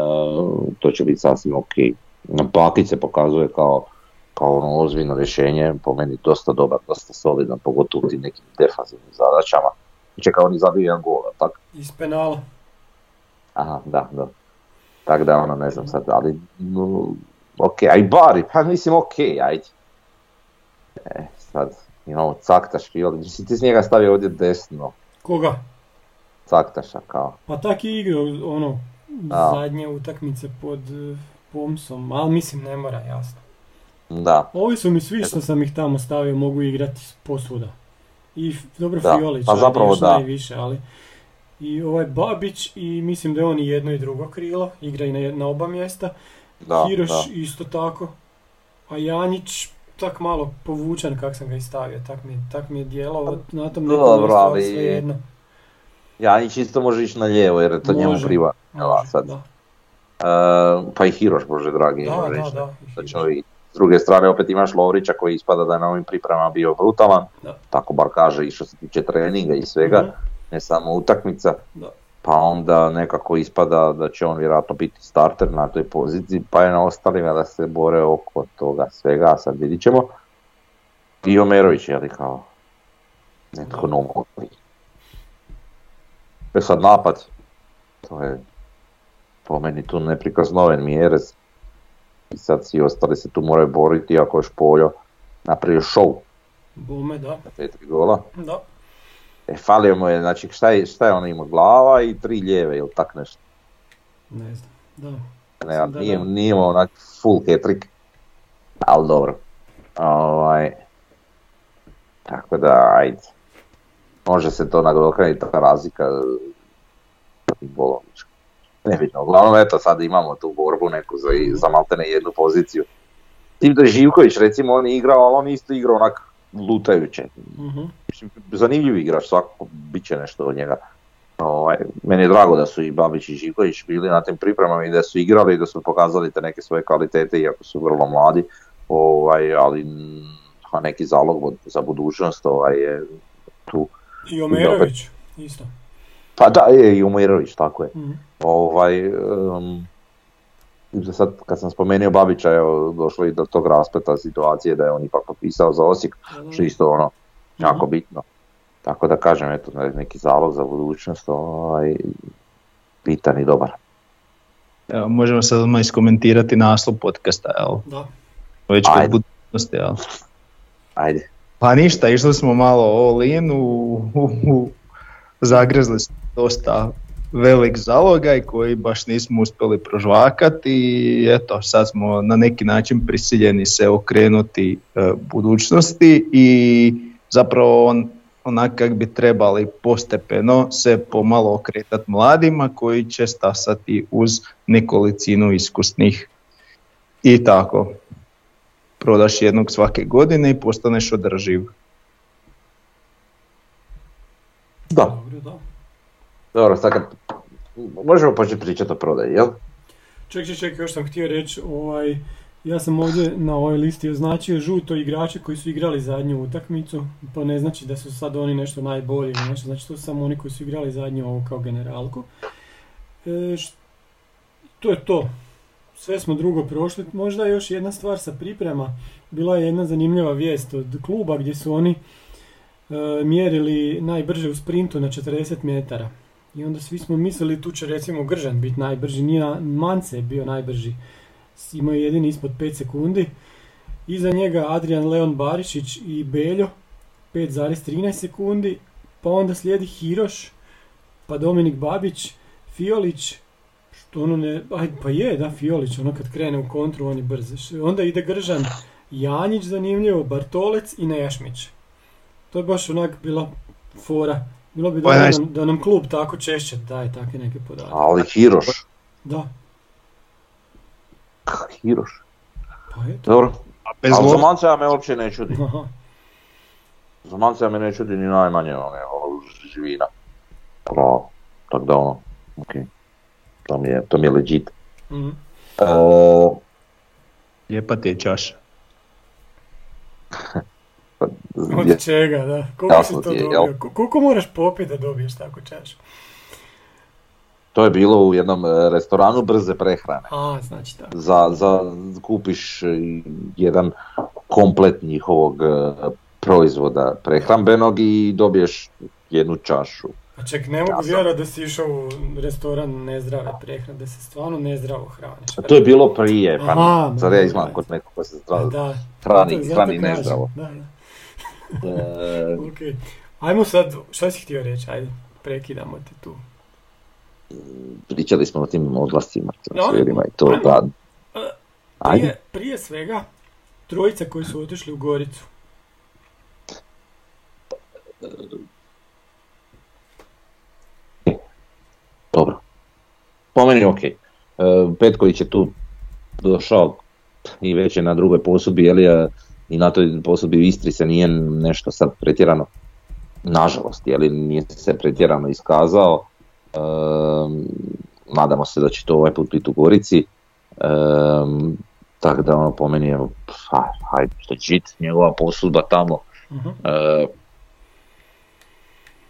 D: to će biti sasvim ok. Pakić se pokazuje kao, kao ono ozbiljno rješenje, po meni dosta dobar, dosta solidan, pogotovo u tim nekim defanzivnim zadaćama. Čeka, oni zabiju jedan gol, tako?
B: Iz penala.
D: Aha, da, da. Tako da ono, ne znam sad, ali, no, ok, a i Bari, pa mislim ok, ajde. E, sad, imamo Caktaš, ali mislim ti s njega stavio ovdje desno,
B: Koga?
D: Caktaša kao.
B: Pa tak je igrao ono,
D: Da.
B: zadnje utakmice pod eh, Pomsom, ali mislim ne mora, jasno.
D: Da,
B: Ovi su mi svi što sam ih tamo stavio mogu igrati posvuda. I dobro
D: Da,
B: Fiolić,
D: pa zapravo da.
B: najviše, ali i ovaj Babić i mislim da je on i jedno i drugo krilo, igra i na, na oba mjesta.
D: da,
B: Hiroš
D: da.
B: isto tako. A Janjić tak malo povučen kak sam ga i stavio, tak mi, tak mi je djelovao na tom nekom
D: Dobro,
B: ali
D: ali-
B: svejedno.
D: Janić isto može ići na lijevo jer je to njemu priva.
B: Može,
D: sad.
B: da.
D: E, pa i Hiroš, bože dragi,
B: Da,
D: može
B: da,
D: ići.
B: da.
D: Da vidjeti. S druge strane opet imaš Lovrića koji ispada da je na ovim pripremama bio brutalan,
B: Da.
D: tako bar kaže i što se tiče treninga i svega,
B: Mhm.
D: ne samo utakmica.
B: Da.
D: Pa onda nekako ispada da će on vjerojatno biti starter na toj poziciji, pa je na ostalima da se bore oko toga svega, a sad vidit ćemo. I Omerović je li kao netko novi. E sad napad, to je po meni tu neprikosnoven Mjerez. I sad svi ostali se tu moraju boriti, ako je Špoljo napravio show
B: Bome, da.
D: na te tri gola.
B: Da.
D: E, falio mu je, znači šta je, šta je on imao, glava i tri lijeve ili tak nešto.
B: Ne znam. Da.
D: Ne,
B: da
D: nije,
B: da.
D: nije imao onak full hat-trick, ali dobro. Ovaj, tako da, ajde. Može se to nadoknaditi ta razlika Bolović. Nebitno, uglavnom eto sad imamo tu borbu neku za, za maltene jednu poziciju. Tim da je Živković recimo on je igrao, ali on isto igrao onak lutajuće.
B: Mhm.
D: Mislim, zanimljiv igrač, svakako bit će nešto od njega. Ovaj, meni je drago da su i Babić i Živković bili na tim pripremama i da su igrali i da su pokazali te neke svoje kvalitete iako su vrlo mladi, ovaj, ali neki zalog za budućnost ovaj, je tu.
B: I Omerović, isto.
D: Pa da, je i Umirović, tako je.
B: Mhm.
D: Ovaj, um, sad kad sam spomenuo Babića, evo, došlo i do tog raspleta situacije da je on ipak potpisao za Osijek, što je isto ono jako
B: Mhm.
D: bitno. Tako da kažem, eto, ne- neki zalog za budućnost, ovaj, bitan i dobar.
C: Evo, možemo sad odmah iskomentirati naslov podcasta, jel?
B: Da.
C: Već kod
D: Ajde.
C: budućnosti, jel?
D: Ajde.
C: Pa ništa, išli smo malo all in, u, u, u- zagrezli smo dosta velik zalogaj koji baš nismo uspjeli prožvakati i eto, sad smo na neki način prisiljeni se okrenuti e, budućnosti i zapravo on, onak kak bi trebali postepeno se pomalo okretati mladima koji će stasati uz nekolicinu iskusnih i tako prodaš jednog svake godine i postaneš održiv.
D: Da,
B: Dobro, da.
D: Dobro, sad kad možemo početi pričati o prodaji, jel?
B: Ček, ček, ček, još sam htio reći, ovaj, ja sam ovdje na ovoj listi označio žuto igrače koji su igrali zadnju utakmicu, to ne znači da su sad oni nešto najbolji nešto, znači to su samo oni koji su igrali zadnju ovo kao generalku. E, š- to je to. Sve smo drugo prošli. Možda još jedna stvar sa priprema. Bila je jedna zanimljiva vijest od kluba gdje su oni e, mjerili najbrže u sprintu na 40 metara. I onda svi smo mislili tu će recimo Gržan biti najbrži, nije Mance bio najbrži. Imao je jedini ispod 5 sekundi. Iza njega Adrian Leon Barišić i Beljo 5,13 sekundi. pa onda slijedi Hiroš, pa Dominik Babić, Fiolić, što ono ne, aj, pa je, da, Fiolić, ono kad krene u kontru, on je brz. Onda ide Gržan, Janjić zanimljivo, Bartolec i Nejašmić. To je baš onak bila fora. Bilo bi
C: Pa
B: dobro da, da nam klub tako češće daje takve neke podatke.
D: Ali Hiroš,
B: Da,
D: kak Hiroš.
B: pa eto.
D: Dobro,
C: A bez
D: ali Mancea me uopće ne čudi.
B: Aha.
D: Za Mancea me ne čudi ni najmanje, on je ono živina. Bravo, tako da ono, okej. To mi je, to mi je legit.
B: Mhm.
D: E,
C: lijepa ti je čaša.
B: Od čega, da. Koliko
D: Jasno
B: si to
D: je,
B: dobio?
D: jel?
B: Ko- Koliko moraš popiti da dobiješ takvu čašu?
D: to je bilo u jednom e, restoranu brze prehrane.
B: A, znači tako.
D: Za, za, kupiš jedan komplet njihovog e, proizvoda prehrambenog i dobiješ jednu čašu.
B: A ček, ne mogu vjerovati da si išao u restoran nezdrave prehrane, da se stvarno nezdravo hraniš.
D: A to je bilo prije, pa
B: Aha,
D: sad ja
B: da.
D: kod nekog ko se
B: Pa
D: zdravo hrani, hrani nezdravo.
B: Da, da.
D: E,
B: Ok. Ajmo sad, šta si htio reći, ajde, prekidamo te tu.
D: pričali smo o tim odlascima,
B: No,
D: transferima i to
B: ajmo.
D: da... Ajde,
B: Prije, prije svega, trojica koji su otišli u Goricu.
D: dobro. Po meni ok. E, Petković je tu došao i već je na drugoj posudbi, je li, a i na toj posudbi u Istri se nije nešto sad pretjerano, nažalost, je li, nije se pretjerano iskazao. E, nadamo se da će to ovaj put biti u Gorici. E, tako da ono po meni je, ha, hajde, legit, njegova posudba tamo.
B: Mhm.
D: E,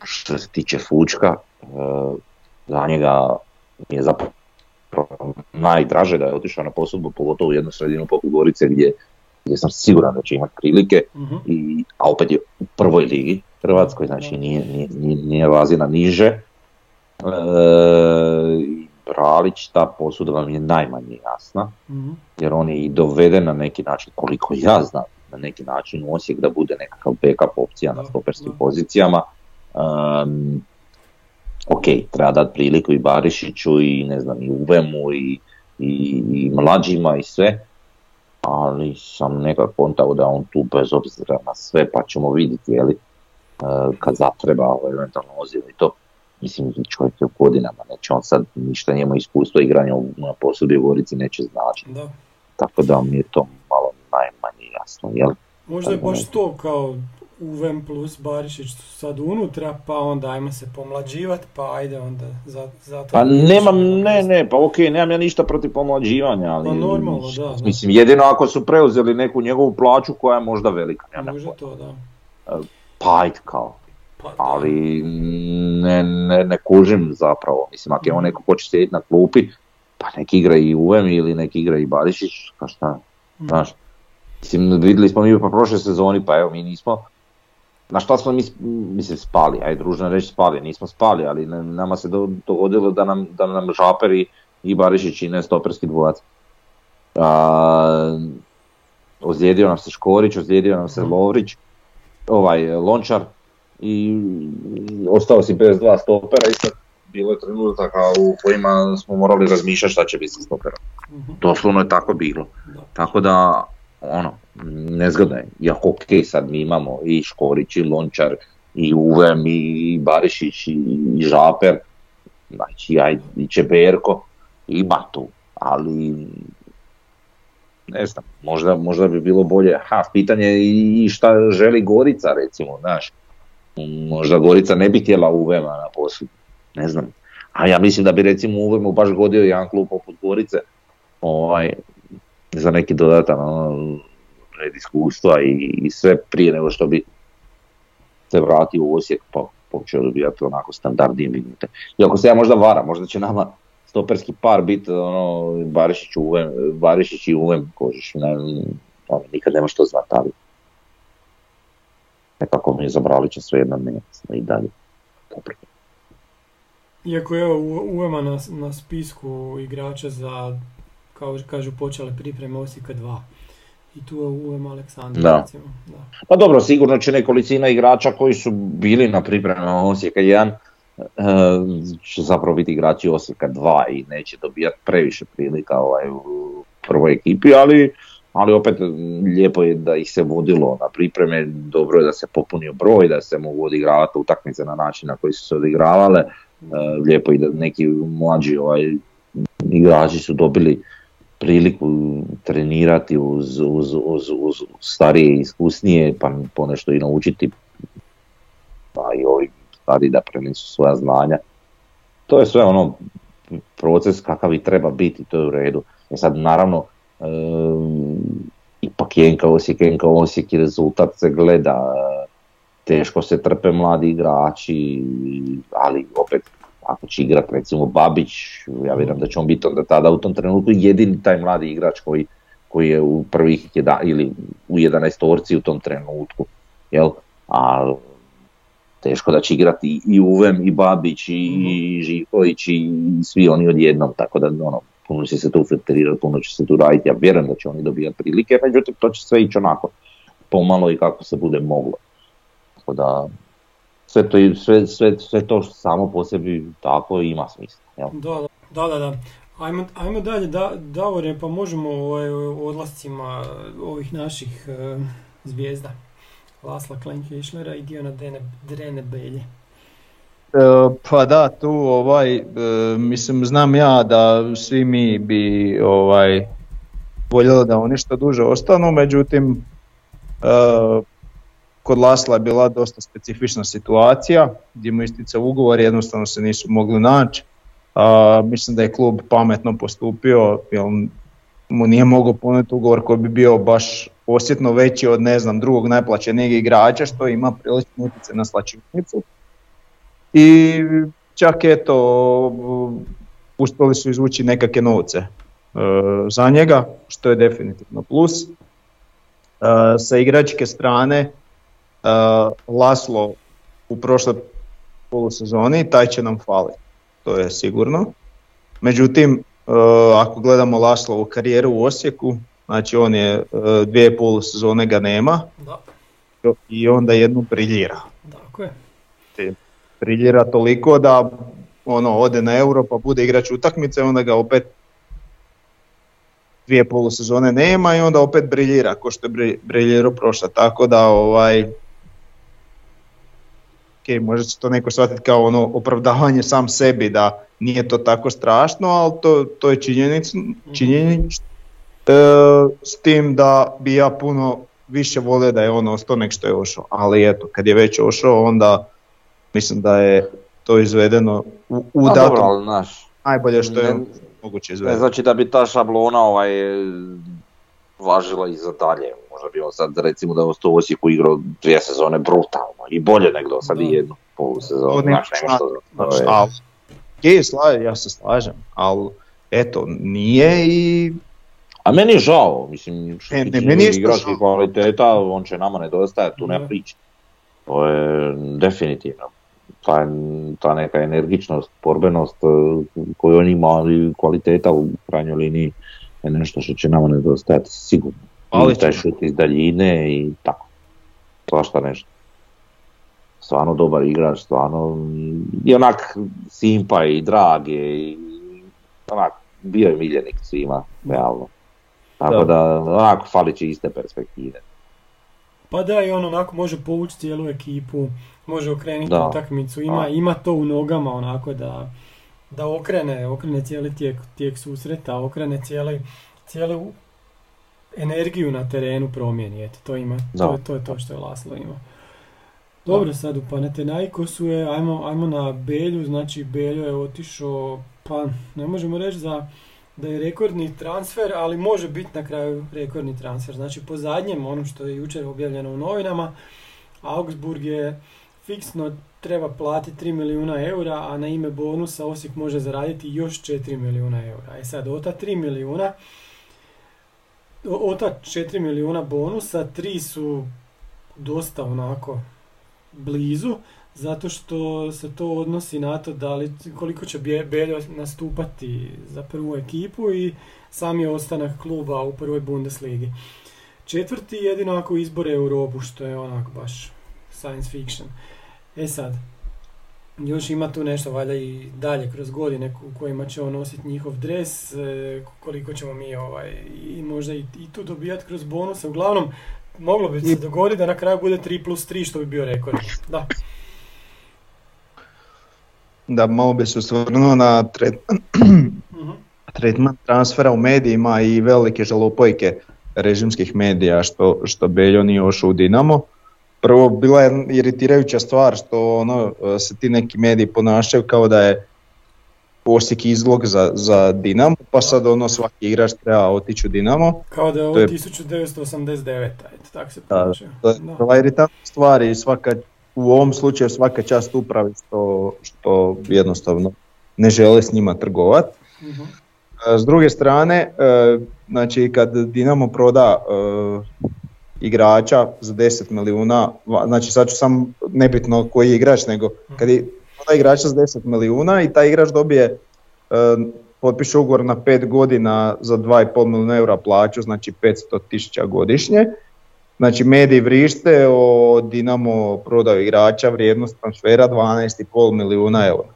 D: što se tiče Fučka, e, za njega mi je zapravo najdraže da je otišao na posudbu, pogotovo u jednu sredinu poput Gorice gdje, gdje sam siguran da će imati prilike,
B: Mhm.
D: i, a opet je u prvoj ligi Hrvatskoj, znači nije, nije, nije, nije razina niže. E, Bralić, ta posudba mi je najmanje jasna,
B: Mhm.
D: jer on je i doveden na neki način, koliko ja znam, na neki način u Osijek da bude nekakav backup opcija na stoperskim pozicijama. Um, ok, treba dati priliku i Barišiću i ne znam i Uvemu i, i, i mlađima i sve, ali sam nekako kontao da on tu bez obzira na sve pa ćemo vidjeti je li uh, kad zatreba ovo eventualno ozir i to mislim čovjek je u godinama, neće on sad ništa njemu iskustvo igranja na posudi u Gorici neće značiti,
B: Da.
D: tako da mi je to malo najmanje jasno, jel?
B: Možda je baš to kao UVM plus Barišić su sad unutra, pa onda ajmo se pomlađivat, pa ajde onda za, zato...
D: Pa nemam, ne, ne, pa okej, nemam ja ništa protiv pomlađivanja, ali
B: Pa normalno, da, da.
D: mislim jedino ako su preuzeli neku njegovu plaću koja je možda velika, nema
B: Može to, da.
D: pa ajde kao,
B: Pa,
D: ali ne, ne, ne kužim zapravo, mislim ako je on neko ko će sjediti na klupi, pa nek igra i UM ili nek igra i Barišić, pa šta,
B: Mhm.
D: znaš. Mislim, vidjeli smo mi po prošloj sezoni, pa evo mi nismo, na šta smo mi, mislim, spali, ajde družno reći spali, nismo spali, ali nama se do- dogodilo da nam, da nam Žaper i, Barišić ne stoperski dvojac. A, ozlijedio nam se Škorić, ozlijedio nam se Lovrić, ovaj Lončar i ostao si bez dva stopera i sad bilo je trenutaka u kojima smo morali razmišljati šta će biti sa stoperom.
B: Mhm.
D: Doslovno je tako bilo. Tako da, ono, nezgodno je. Iako ok, sad mi imamo i Škorić, i Lončar, i Uvem, i Barišić, i, Žaper, znači ajde, i Čeberko, ima tu, ali ne znam, možda, možda bi bilo bolje, ha, pitanje je i šta želi Gorica recimo, znaš, možda Gorica ne bi htjela Uvema na poslu, ne znam, a ja mislim da bi recimo Uvemu baš godio jedan klub poput Gorice, ovaj, za neki dodatan ono, red iskustva i, i sve prije nego što bi se vratio u Osijek pa počeo dobijati onako standardnije minute. I ako se ja možda varam, možda će nama stoperski par biti ono, Barišić, Uvem, Barišić i Uvem, kožiš, ne, ono, nikad nema što znati, ali nekako mi je za Bralića svejedno ne, i dalje. Dobro.
B: Iako je evo U- UEMA na, na spisku igrača za, kao kažu, počele pripreme Osijeka 2. i tu je UM Aleksandar.
D: Da.
B: Recimo. Da.
D: Pa dobro, sigurno će nekolicina igrača koji su bili na pripremama Osijeka 1 e, će zapravo biti igrači Osijeka 2 i neće dobijati previše prilika ovaj, u prvoj ekipi, ali, ali opet lijepo je da ih se vodilo na pripreme, dobro je da se popunio broj, da se mogu odigravati utakmice na način na koji su se odigravale, E, lijepo i da neki mlađi ovaj, igrači su dobili priliku trenirati uz, uz, uz, uz starije iskusnije pa ponešto i naučiti pa i ovi stari da prenesu svoja znanja. To je sve ono proces kakav i treba biti, to je u redu. E sad naravno um, ipak Jenka Osijek, Jenka Osijek i rezultat se gleda, teško se trpe mladi igrači, ali opet ako će igrat recimo Babić, ja vjerujem da će on biti onda tada u tom trenutku jedini taj mladi igrač koji, koji je u prvih jedan, ili u 11 torci u tom trenutku. Jel? A teško da će igrati i Uvem i Babić i mm Žiković i svi oni odjednom, tako da ono, puno će se tu filtrirati, puno će se tu raditi, ja vjerujem da će oni dobijati prilike, međutim to će sve ići onako pomalo i kako se bude moglo. Tako da sve to, sve, sve, sve to samo po sebi tako ima smisla. Jel?
B: Da, da, da. da. Ajmo, ajmo dalje, da, Davore, pa možemo ovaj, odlascima ovih naših uh, zvijezda. Lasla Klenkišlera i Diona Dene, Drene Belje.
C: E, pa da, tu ovaj, e, mislim znam ja da svi mi bi ovaj voljeli da oni što duže ostanu, međutim e, kod Lasla je bila dosta specifična situacija gdje mu istica ugovor jednostavno se nisu mogli naći. A, mislim da je klub pametno postupio jer mu nije mogao puniti ugovor koji bi bio baš osjetno veći od ne znam drugog najplaćenijeg igrača što ima prilično utjecaj na slačionicu. I čak eto uspjeli su izvući nekakve novce e, za njega što je definitivno plus. E, sa igračke strane Laslo u prošloj polusezoni, taj će nam faliti, to je sigurno. Međutim, uh, ako gledamo Laslovu karijeru u Osijeku, znači on je uh, dvije polusezone ga nema
B: Da,
C: i onda jednu briljira.
B: tako je.
C: Briljira toliko da ono ode na euro pa bude igrač utakmice, onda ga opet dvije polusezone nema i onda opet briljira, ko što je briljirao prošla. Tako da ovaj, ok, može se to neko shvatiti kao ono opravdavanje sam sebi da nije to tako strašno, ali to, to je činjenično, činjenično e, s tim da bi ja puno više volio da je on ostao nek što je ošao, ali eto, kad je već ošao onda mislim da je to izvedeno u, u
D: A,
C: datom
D: dobro, ali znaš,
C: najbolje što je
D: ne-
C: moguće
D: ne
C: izvedeno.
D: znači da bi ta šablona ovaj, važila i za dalje. Možda bi on sad recimo da je ostao u Osijeku igrao dvije sezone brutalno i bolje nego sad
B: Da.
D: i jednu
C: nema
D: što,
C: Ali, je, sla- ja se slažem, ali eto, nije i
D: A meni je žao, mislim, što
C: Ne,
D: se
C: ne,
D: tiče
C: meni je žao.
D: kvaliteta, on će nama nedostajati, tu nema priče. To je definitivno. Ta, ta neka energičnost, borbenost eh, koju on ima, ali kvaliteta u krajnjoj liniji je nešto što će nama nedostajati sigurno.
C: Ali
D: taj šut iz daljine i tako. Svašta nešto. Stvarno dobar igrač, stvarno i onak simpa i drag je i onak bio je miljenik svima, realno. Tako
C: Da.
D: onako falit će iste perspektive.
B: Pa da, i on onako može povući cijelu ekipu, može okrenuti utakmicu, ima,
D: Da.
B: ima to u nogama onako da, da okrene, okrene cijeli tijek, tijek susreta, okrene cijeli, cijelu energiju na terenu promijeni, eto, to ima, to,
D: Da.
B: je- to je to što je Laslo ima. Dobro, sad u Panathinaikosu je, ajmo, ajmo na Belju, znači Beljo je otišao, pa ne možemo reći za da je rekordni transfer, ali može biti na kraju rekordni transfer. Znači po zadnjem, onom što je jučer objavljeno u novinama, Augsburg je fiksno treba platiti 3 milijuna eura, a na ime bonusa Osijek može zaraditi još 4 milijuna eura. E sad, od ta 3 milijuna, od ta 4 milijuna bonusa, 3 su dosta onako blizu, zato što se to odnosi na to da li, koliko će Beljo nastupati za prvu ekipu i sami ostanak kluba u prvoj Bundesligi. četvrti, jedino ako izbore Europu, što je onak baš science fiction. E sad, još ima tu nešto valjda i dalje kroz godine u kojima će on nositi njihov dres, e, koliko ćemo mi ovaj, i možda i, i tu dobijati kroz bonuse. Uglavnom, moglo bi se dogoditi da na kraju bude 3 plus 3 što bi bio rekord. Da.
C: Da, malo bi se osvrnuo na mhm. tretman transfera u medijima i velike žalopojke režimskih medija što, što Beljo nije ošao u Dinamo. Prvo, bila je iritirajuća stvar što ono, se ti neki mediji ponašaju kao da je Osijek izlog za, za Dinamo, pa sad ono svaki igrač treba otići u Dinamo.
B: Kao da je ovo 1989. Eto, tako se ponašaju.
C: Da, to je iritantna stvar i svaka, u ovom slučaju svaka čast upravi što, što jednostavno ne žele s njima trgovati. uh S druge strane, e, znači kad Dinamo proda e, igrača za 10 milijuna, znači sad ću sam nebitno koji je igrač, nego kad je proda igrača za 10 milijuna i taj igrač dobije, e, potpiše ugovor na 5 godina za 2,5 milijuna eura plaću, znači 500 tisuća godišnje. Znači mediji vrište o Dinamo prodaju igrača, vrijednost transfera 12,5 milijuna eura.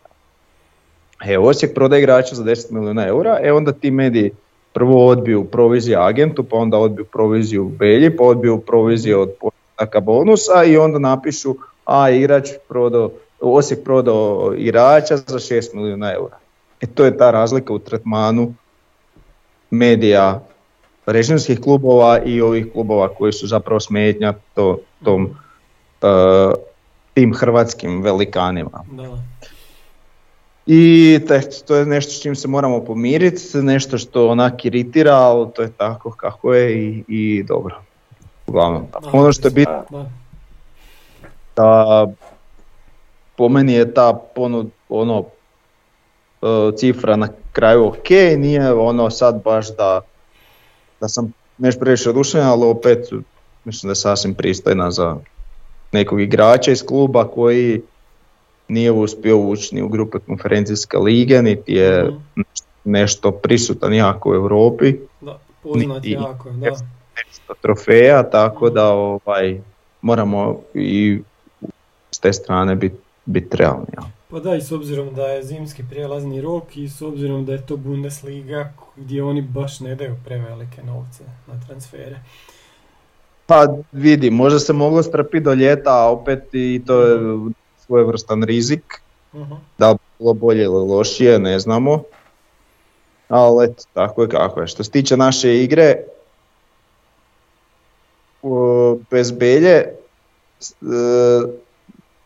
C: E, Osijek prodaje igrača za 10 milijuna eura, e onda ti mediji prvo odbiju proviziju agentu, pa onda odbiju proviziju Belji, pa odbiju proviziju od postaka bonusa i onda napišu a igrač prodao, Osijek prodao igrača za 6 milijuna eura. E to je ta razlika u tretmanu medija režimskih klubova i ovih klubova koji su zapravo smetnja to, tom, uh, tim hrvatskim velikanima. I to je nešto s čim se moramo pomiriti, nešto što onak iritira, ali to je tako kako je i, i dobro. Uglavnom, ono što je bitno, da. Po meni je ta ponud, ono, e, cifra na kraju ok, nije ono sad baš da, da sam nešto previše odušen, ali opet mislim da je sasvim pristojna za nekog igrača iz kluba koji nije uspio ući ni u grupe konferencijske lige, niti je mhm. nešto prisutan jako u Europi.
B: Da, poznat jako, da.
C: Nešto trofeja, tako da ovaj, moramo i s te strane biti bit realni. Ja.
B: Pa da, i s obzirom da je zimski prijelazni rok i s obzirom da je to Bundesliga gdje oni baš ne daju prevelike novce na transfere.
C: Pa vidi, možda se moglo strpiti do ljeta, a opet i to je mhm svojevrstan rizik, uh-huh. da li bilo bolje ili lošije, ne znamo. Ali eto, tako je kako je. Što se tiče naše igre, bez Belje, e,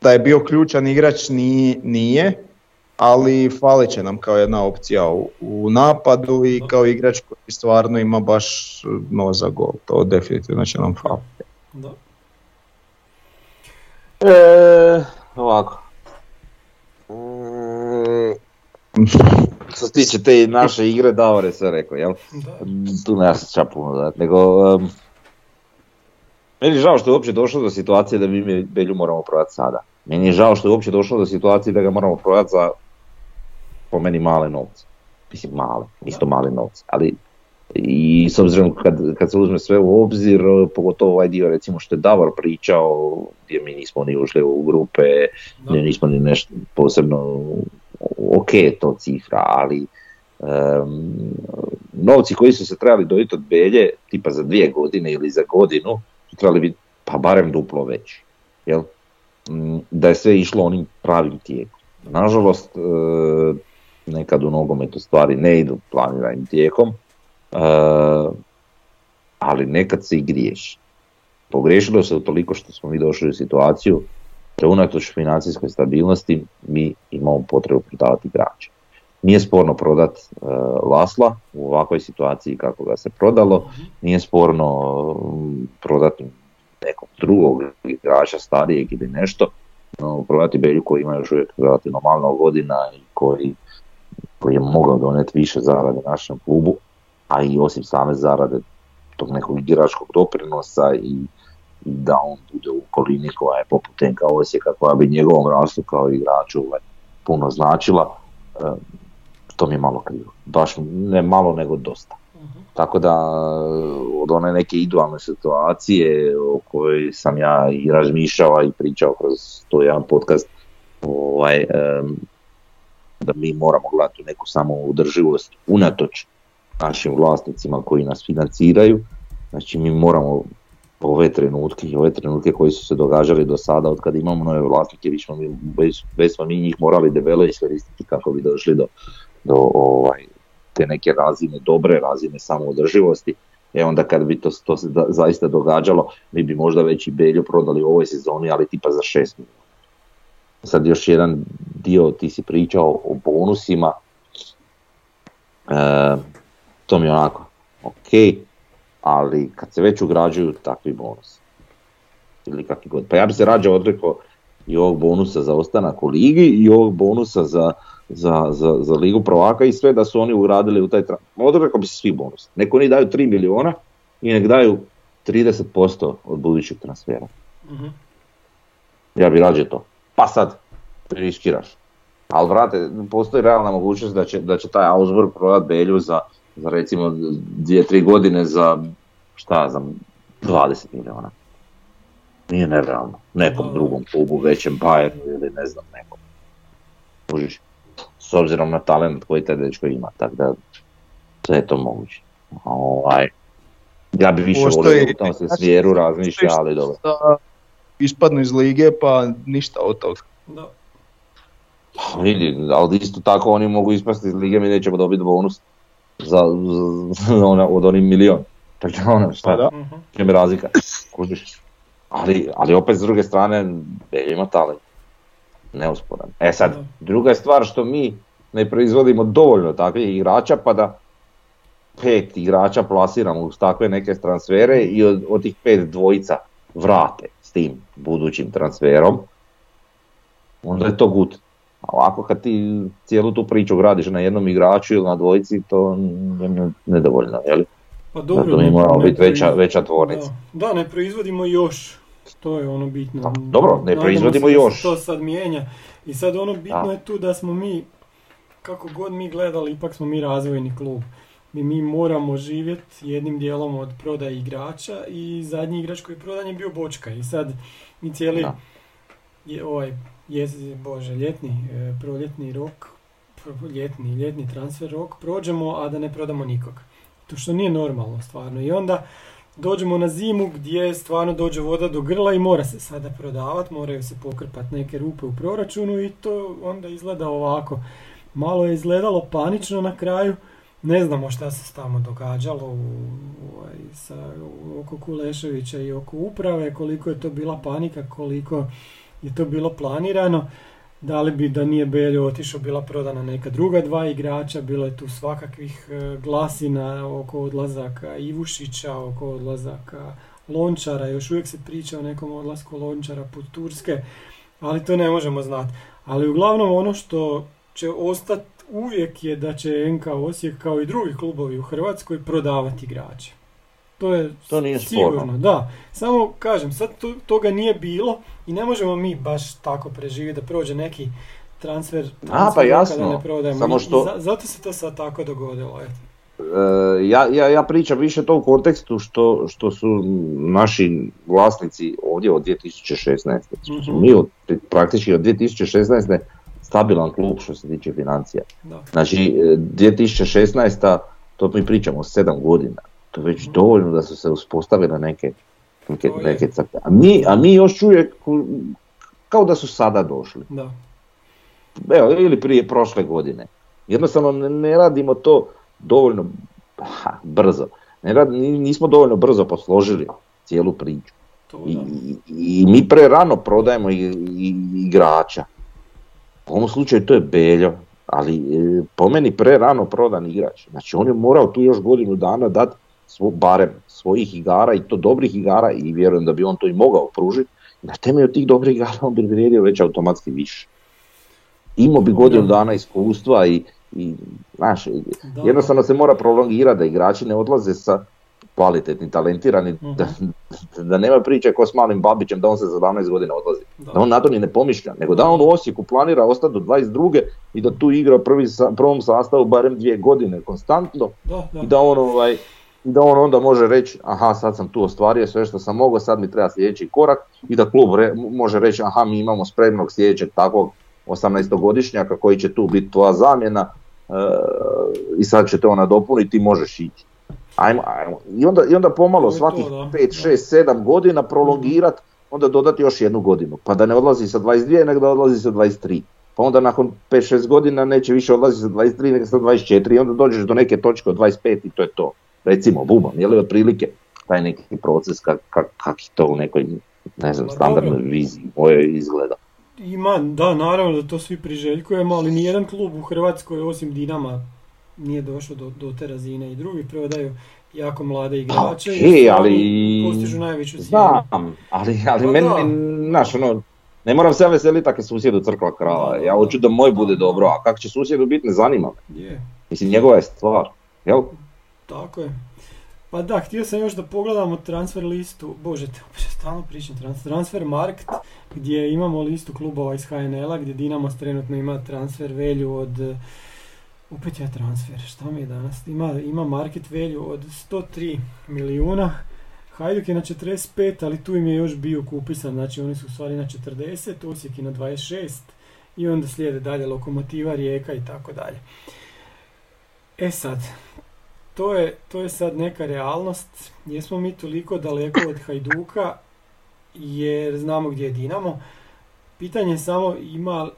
C: da je bio ključan igrač nije, ali fali će nam kao jedna opcija u, napadu i kao igrač koji stvarno ima baš no za gol. To definitivno će nam faliti. Da.
D: E, Ovako. Mm, što se tiče te naše igre, Davor je sve rekao, jel? Tu ne ča puno dati, nego... Um, meni je žao što je uopće došlo do situacije da mi Belju moramo prodati sada. Meni je žao što je uopće došlo do situacije da ga moramo prodati za po meni male novce. Mislim male, isto male novce, ali i s obzirom kad, kad se uzme sve u obzir, pogotovo ovaj dio recimo što je Davor pričao, gdje mi nismo ni ušli u grupe, gdje nismo ni nešto posebno, ok to cifra, ali um, novci koji su se trebali dojiti od Belje, tipa za dvije godine ili za godinu, su trebali biti pa barem duplo veći. Jel? Mm, da je sve išlo onim pravim tijekom. Nažalost, e, nekad u nogometu stvari ne idu planiranim tijekom, ali nekad se i griješi. Pogriješilo se toliko što smo mi došli u situaciju da unatoč financijskoj stabilnosti mi imamo potrebu prodavati igrače. Nije sporno prodat uh, Lasla u ovakvoj situaciji kako ga se prodalo, nije sporno um, prodati nekog drugog igrača starijeg ili nešto, no, prodati Belju koji ima još uvijek relativno malo godina i koji, koji je mogao doneti više zarade našem klubu, a i osim same zarade tog nekog igračkog doprinosa i, da on bude u okolini koja je poput tenka Osijeka koja bi njegovom rastu kao igraču ovaj, puno značila, e, to mi je malo krivo. Baš ne malo nego dosta. Mhm. Tako da od one neke idealne situacije o kojoj sam ja i razmišljao i pričao kroz to jedan podcast, ovaj, da mi moramo gledati neku samoudrživost unatoč našim vlasnicima koji nas financiraju. Znači mi moramo ove trenutke i ove trenutke koji su se događali do sada od kad imamo nove vlasnike, već smo mi, već smo mi njih morali debelo iskoristiti kako bi došli do, do ovaj, te neke razine, dobre razine samoodrživosti. E onda kad bi to, to se zaista događalo, mi bi možda već i Belju prodali u ovoj sezoni, ali tipa za šest milijuna. Sad još jedan dio, ti si pričao o bonusima, e, to mi je onako, ok, ali kad se već ugrađuju takvi bonus, ili kakvi god, pa ja bi se rađe odrekao i ovog bonusa za ostanak u ligi i ovog bonusa za, za, za, za ligu prvaka i sve da su oni ugradili u taj Odrekao bi se svi bonus. Neko oni daju 3 miliona i nek daju 30% od budućeg transfera. uh Ja bi rađe to. Pa sad, riskiraš. Ali vrate, postoji realna mogućnost da će, da će taj Augsburg prodat Belju za, za recimo dvije, tri godine za šta znam, 20 miliona. Nije nerealno. Nekom drugom klubu, većem Bayernu ili ne znam nekom. Užiš. S obzirom na talent koji taj dečko ima, tako da sve je to moguće. Ovaj, ja bi više volio u tom se smjeru razmišlja, ali dobro.
C: Ispadnu iz lige pa ništa od toga. Da.
D: Pa vidi, ali isto tako oni mogu ispasti iz lige, mi nećemo dobiti bonus za, za, ona, od onih milion. Tako da ono, šta, da. mi razlika, kužiš. Ali, ali opet s druge strane, Belje ima talent. Neusporan. E sad, druga je stvar što mi ne proizvodimo dovoljno takvih igrača pa da pet igrača plasiramo uz takve neke transfere i od, od tih pet dvojica vrate s tim budućim transferom, onda je to gut. A ovako kad ti cijelu tu priču gradiš na jednom igraču ili na dvojici, to je nedovoljno, jel? Pa dobro, Zato mi moramo biti veća, veća tvornica.
B: Da, da, ne proizvodimo još, to je ono bitno.
D: Da, dobro, ne proizvodimo još.
B: To sad mijenja. I sad ono bitno je tu da smo mi, kako god mi gledali, ipak smo mi razvojni klub. Mi, mi moramo živjeti jednim dijelom od prodaje igrača i zadnji igrač koji je prodan je bio Bočka. I sad mi cijeli je, ovaj je, bože, ljetni, e, proljetni rok, ljetni, ljetni transfer rok prođemo, a da ne prodamo nikog. To što nije normalno stvarno. I onda dođemo na zimu gdje stvarno dođe voda do grla i mora se sada prodavati, moraju se pokrpati neke rupe u proračunu i to onda izgleda ovako. Malo je izgledalo panično na kraju, ne znamo šta se tamo događalo u, ovaj, sa, oko Kuleševića i oko uprave, koliko je to bila panika, koliko je to bilo planirano. Da li bi da nije Beljo otišao bila prodana neka druga dva igrača, bilo je tu svakakvih e, glasina oko odlazaka Ivušića, oko odlazaka Lončara, još uvijek se priča o nekom odlasku Lončara put Turske, ali to ne možemo znati. Ali uglavnom ono što će ostati uvijek je da će NK Osijek kao i drugi klubovi u Hrvatskoj prodavati igrače. To je
D: to nije
B: sigurno,
D: sporno.
B: da. Samo kažem, sad to, toga nije bilo i ne možemo mi baš tako preživjeti da prođe neki transfer,
D: transfer A, pa jasno.
B: ne prodajemo. Samo što... zato se to sad tako dogodilo.
D: E, ja, ja, ja pričam više to u kontekstu što, što su naši vlasnici ovdje od 2016. Mm-hmm. Mi od, praktički od 2016. stabilan klub što se tiče financija. Da. Znači 2016. E, to mi pričamo 7 godina to već dovoljno da su se uspostavile neke, neke, neke crte. A mi, a mi još uvijek kao da su sada došli. Da. Evo, ili prije prošle godine. Jednostavno ne, ne radimo to dovoljno ha, brzo. Ne rad, nismo dovoljno brzo posložili cijelu priču. I, i, mi pre rano prodajemo i, i, igrača. U ovom slučaju to je Beljo, ali e, po meni pre rano prodan igrač. Znači on je morao tu još godinu dana dati svo, barem svojih igara i to dobrih igara i vjerujem da bi on to i mogao pružiti, na temelju tih dobrih igara on bi vrijedio već automatski više. Imao bi godinu dana iskustva i, i znaš, jednostavno se mora prolongirati da igrači ne odlaze sa kvalitetni, talentirani, da, mhm. da nema priče ko s malim Babićem da on se za 17 godina odlazi. Da. on na to ni ne pomišlja, nego da on u Osijeku planira ostati do 22. i da tu igra prvi, prvom sastavu barem dvije godine konstantno i da on ovaj, i da on onda može reći aha sad sam tu ostvario sve što sam mogao, sad mi treba sljedeći korak i da klub može reći aha mi imamo spremnog sljedećeg takvog 18-godišnjaka koji će tu biti tvoja zamjena e, i sad će te ona dopuniti i možeš ići. Ajmo, ajmo. I, onda, I onda pomalo svakih 5, 6, 7 godina prolongirati, onda dodati još jednu godinu. Pa da ne odlazi sa 22, nego da odlazi sa 23 pa onda nakon 5-6 godina neće više odlaziti sa 23 nego sa 24 i onda dođeš do neke točke od 25 i to je to. Recimo, bubam, je li otprilike taj neki proces kak, kak, kak to u nekoj, ne znam, standardnoj viziji moje izgleda.
B: Ima, da, naravno da to svi priželjkujemo, ali nijedan klub u Hrvatskoj osim Dinama nije došao do, do te razine i drugi prodaju jako mlade igrače
D: okay, i ali...
B: postižu najveću cijenu.
D: Znam, ali, ali pa meni, naš, ono, ne moram se ja veseliti ako je susjedu crkva krava, ja hoću da moj bude dobro, a kako će susjedu biti ne zanima me.
B: Je.
D: Mislim, njegova je stvar, jel?
B: Tako je. Pa da, htio sam još da pogledamo transfer listu, bože, stalno pričam transfer, transfer markt, gdje imamo listu klubova iz HNL-a, gdje Dinamo trenutno ima transfer velju od, opet ja transfer, šta mi je danas, ima, ima market value od 103 milijuna, Hajduk je na 45, ali tu im je još bio upisan, znači oni su u stvari na 40, Osijek je na 26 i onda slijede dalje Lokomotiva, Rijeka i tako dalje. E sad, to je, to je sad neka realnost, jesmo mi toliko daleko od Hajduka jer znamo gdje je Dinamo. Pitanje je samo ima,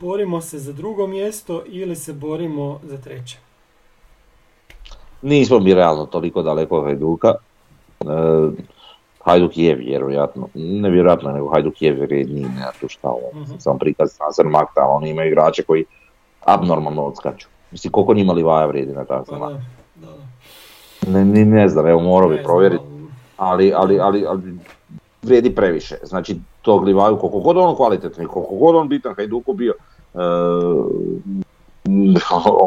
B: borimo se za drugo mjesto ili se borimo za treće?
D: Nismo mi realno toliko daleko od Hajduka. E, Hajduk je vjerojatno, ne vjerojatno, nego Hajduk je vredniji, nema tu šta ovo, uh sam prikaz transfer makta, oni imaju igrače koji abnormalno odskaču. Mislim, koliko njima Livaja vrijedi na transfer pa, Ne, ne, ne znam, evo morao bi provjeriti, ali, ali, ali, ali vrijedi previše. Znači, tog Livaju, koliko god on kvalitetni, koliko god on bitan Hajduku bio, e,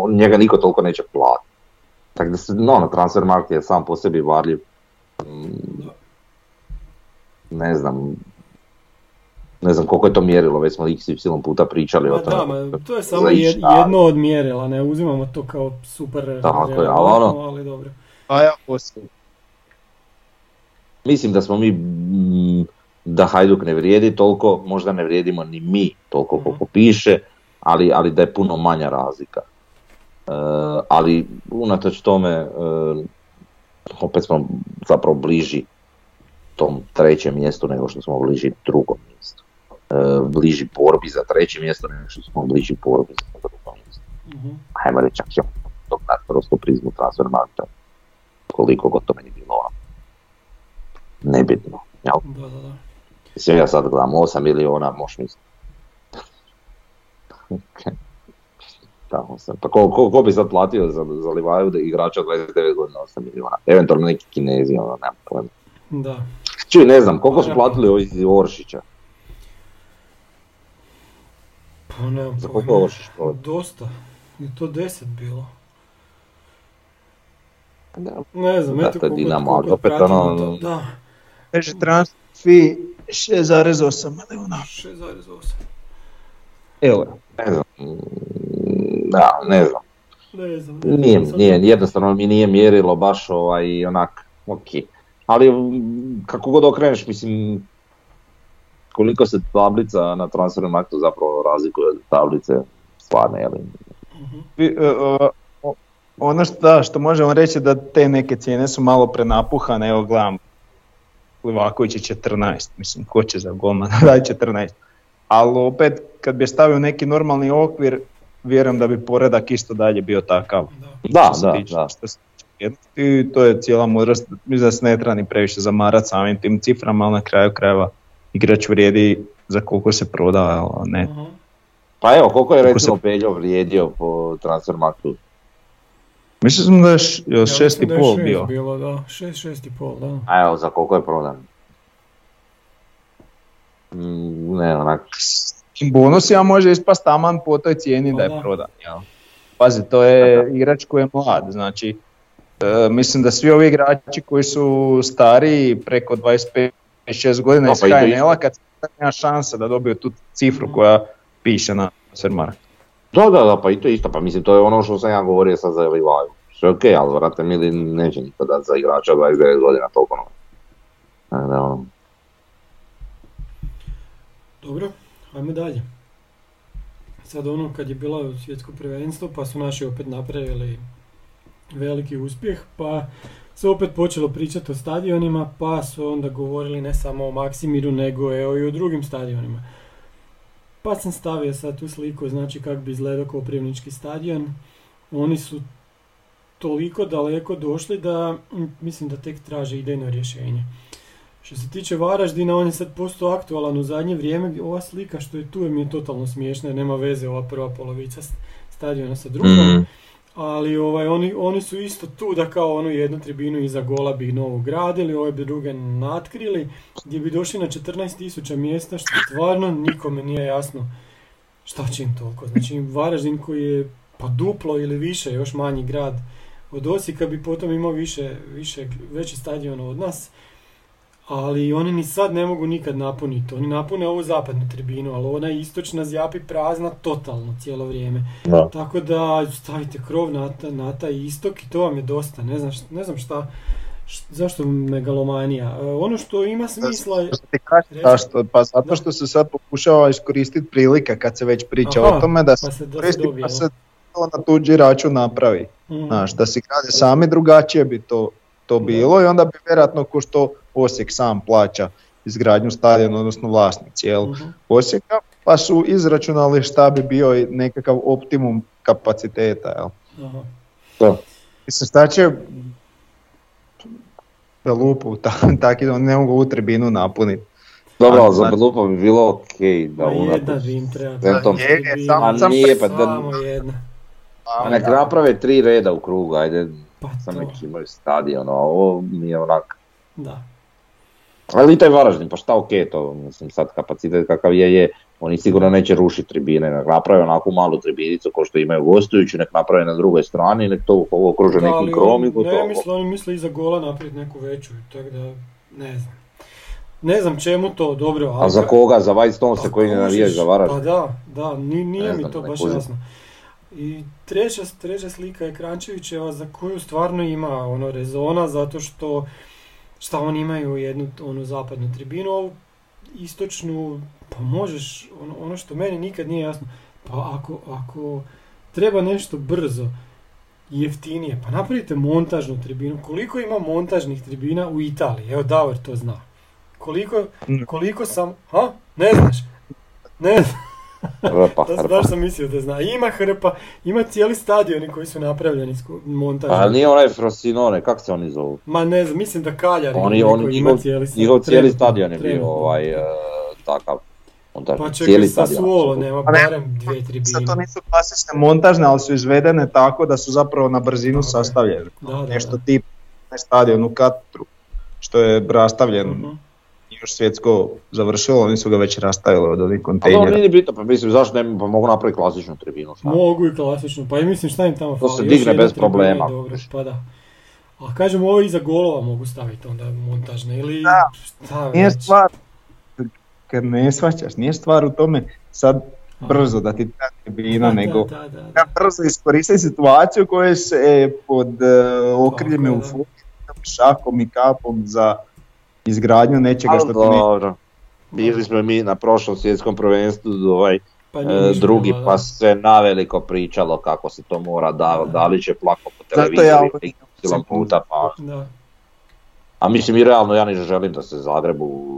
D: njega niko toliko neće platiti. Tako da se, no, na transfer market je sam po sebi varljiv ne znam, ne znam koliko je to mjerilo, već smo y puta pričali o
B: tome. Da, to je samo jedno od mjerila, ne uzimamo to kao super
D: Tako je, ali ono,
B: ali dobro.
C: A ja
D: Mislim da smo mi, mm, da Hajduk ne vrijedi toliko, možda ne vrijedimo ni mi toliko mhm. koliko piše, ali, ali da je puno manja razlika. E, ali unatoč tome, uh, opet smo zapravo bliži tom trećem mjestu nego što smo bliži drugom mjestu. E, bliži borbi za treće mjesto nego što smo bliži borbi za drugo mjesto. Mm-hmm. Ajmo reći, čak ćemo to prosto prizmu transfer markta. Koliko god to meni bilo ono, nebitno. Jel? Da, da, da. Mislim, ja sad gledam 8 miliona, možeš misliti. tamo sam. Pa ko, ko, ko bi sad platio za, za Livaju da igrača 29 godina 8 milijuna? Eventualno neki kinezi, ono, nema pojma.
B: Da.
D: Čuj, ne znam, koliko su platili ovi iz Oršića?
B: Pa ne,
D: za koliko Oršić
B: Dosta. Je to 10 bilo. Da. Ne znam, eto
D: koliko, Dinamo, koliko opet ono...
B: To, da.
C: Kaže transfer fee 6,8 milijuna.
B: 6,8.
C: Evo.
D: Ne znam, da, ne znam.
B: Ne znam.
D: Nije, nije, jednostavno mi nije mjerilo baš ovaj onak, ok. Ali kako god okreneš, mislim, koliko se tablica na transfernom aktu zapravo razlikuje od tablice stvarne, jel?
C: Uh-huh. Ono što, što možemo reći da te neke cijene su malo prenapuhane, evo gledam Livaković je 14, mislim ko će za golmana daj 14. Ali opet kad bi stavio neki normalni okvir, vjerujem da bi poredak isto dalje bio takav.
D: Da, da, da.
C: I to je cijela mudrost, mislim da se ne treba ni previše zamarati samim tim ciframa, ali na kraju krajeva igrač vrijedi za koliko se proda, ne. uh
D: Pa evo, koliko je recimo se... Peljo vrijedio po Transfermarktu?
C: Mislim da je šest i pol bio.
B: bilo, da. Šest, šest i pol, da.
D: A evo, za koliko je prodan? Mm, ne, onak,
C: bonusima može ispast taman po toj cijeni da je prodan. Jel? Pazi, to je igrač koji je mlad, znači e, mislim da svi ovi igrači koji su stariji preko 25-6 godina iz HNL-a kad nema šanse da dobiju tu cifru koja piše na Sermark.
D: Da, da, da, pa i to isto, pa mislim to je ono što sam ja govorio sad za Livaju. Što je okej, ali vrate mili neće niko dati za igrača 29 godina toliko da, ono,
B: Dobro, ajmo dalje. Sad ono kad je bilo svjetsko prvenstvo pa su naši opet napravili veliki uspjeh pa se opet počelo pričati o stadionima pa su onda govorili ne samo o Maksimiru nego evo i o drugim stadionima. Pa sam stavio sad tu sliku znači kako bi izgledao Koprivnički stadion. Oni su toliko daleko došli da mislim da tek traže idejno rješenje. Što se tiče Varaždina, on je sad postao aktualan u zadnje vrijeme. Ova slika što je tu mi je totalno smiješna nema veze ova prva polovica st- stadiona sa drugom.
D: Mhm.
B: Ali ovaj, oni, oni su isto tu da kao onu jednu tribinu iza gola bi novu gradili, ove bi druge natkrili, gdje bi došli na 14.000 mjesta, što stvarno nikome nije jasno šta će im toliko. Znači Varaždin koji je pa duplo ili više, još manji grad od Osijeka bi potom imao više, više veći stadion od nas, ali oni ni sad ne mogu nikad napuniti. Oni napune ovu zapadnu tribinu, ali ona istočna zjapi prazna totalno cijelo vrijeme.
D: Da.
B: Tako da stavite krov na, ta- na taj istok i to vam je dosta. Ne znam, ne znam šta, št- zašto megalomanija. E, ono što ima smisla je...
C: Što ti kažeš
B: Reci.
C: zašto? Pa
B: Da.
C: zato što se sad pokušava iskoristiti prilika kad se već priča
B: Aha,
C: o tome da se
B: pa se- da se dobije,
C: pa se to na tuđi račun napravi.
B: Mhm.
C: Znaš, da si grade sami drugačije bi to, to bilo i onda bi vjerojatno ko što Osijek sam plaća izgradnju stadiona, odnosno vlasnici jel,
B: Mhm.
C: Osijeka, pa su izračunali šta bi bio i nekakav optimum kapaciteta. Jel.
B: Aha.
D: Da.
C: Mislim, šta će da lupu, ta, taki da ne mogu u tribinu napuniti.
D: Dobro, ali za
C: Znači-
D: Belupa bi bilo okej da unatoč
B: im treba.
D: Centom-
C: Je, je, sam-
D: A
C: sam-
D: nije, pa da,
B: Samo jedna.
D: a nek naprave tri reda u krugu, ajde,
B: Pa
D: sam
B: to,
D: neki imaju stadion, a ovo mi je onak.
B: da.
D: Ali i taj Varaždin, pa šta okej to, mislim sad kapacitet kakav je, je, oni sigurno neće rušiti tribine, nek naprave onakvu malu tribinicu kao što imaju gostujući, nek naprave na drugoj strani, nek to ovo okruže
B: Da,
D: nekim krom i gotovo.
B: Ne misle, oni misle iza gola napraviti neku veću, tako da ne znam. Ne znam čemu to, dobro, ali...
D: A za koga? Za White Stones
B: Pa
D: koji ne navijaju za Varaždin?
B: Pa da, da, ni- nije
D: Ne
B: mi
D: znam,
B: to baš
D: kužim.
B: jasno. I treća, treća slika je Krančevićeva za koju stvarno ima ono rezona zato što šta oni imaju jednu onu zapadnu tribinu, ovu istočnu, pa možeš, ono, ono što meni nikad nije jasno, pa ako, ako treba nešto brzo jeftinije, pa napravite montažnu tribinu. Koliko ima montažnih tribina u Italiji? Evo Davor to zna. Koliko, koliko sam... Ha? Ne znaš? Ne znam.
D: Hrpa, hrpa.
B: baš sam mislio da zna. Ima hrpa, ima cijeli stadioni koji su napravljeni montažom.
D: A nije onaj Frosinone, kak se oni zovu?
B: Ma ne znam, mislim da Kaljar
D: Oni, njihov,
B: ima cijeli sta-
D: njihov cijeli
B: trenutno,
D: stadion je bio ovaj, e, takav. Onda
B: Pa čekaj,
D: cijeli
B: sa
D: stadion.
B: Suolo nema
C: Pa ne,
B: barem dvije
C: Sad
B: tribine.
C: to nisu klasične montažne, ali su izvedene tako da su zapravo na brzinu
B: je.
C: sastavljene.
B: Da, da,
C: Nešto tip na stadion u Katru, što je rastavljen
B: Mhm.
C: Još svjetsko završilo, oni su ga već rastavili od ovih kontejnera.
D: nije ni bitno, pa mislim zašto ne, pa mogu napraviti klasičnu tribinu. Šta?
B: Mogu i klasično, pa i mislim šta im tamo
D: To
B: fali.
D: se
B: još
D: digne
B: jedna
D: bez problema.
B: Dobro, pa da. A kažem, ovo iza golova mogu staviti onda montažne ili
C: Da.
B: šta
C: Nije
B: već.
C: stvar, kad ne shvaćaš, nije stvar u tome sad brzo da ti treba tribina,
B: Da,
C: nego
B: Da, da, da.
C: ja brzo iskoristiti situaciju koja se pod uh, okriljem euforije, šakom i kapom za izgradnju nečega što ti ne...
D: dobro. Bili smo mi na prošlom svjetskom prvenstvu ovaj,
B: Pa
D: e, drugi
B: bilo,
D: pa se naveliko pričalo kako se to mora, da,
B: Da.
D: da li će plako po
C: ja
D: televiziji cijela puta, pa
B: Da.
D: A mislim i realno ja ni ne želim da se Zagrebu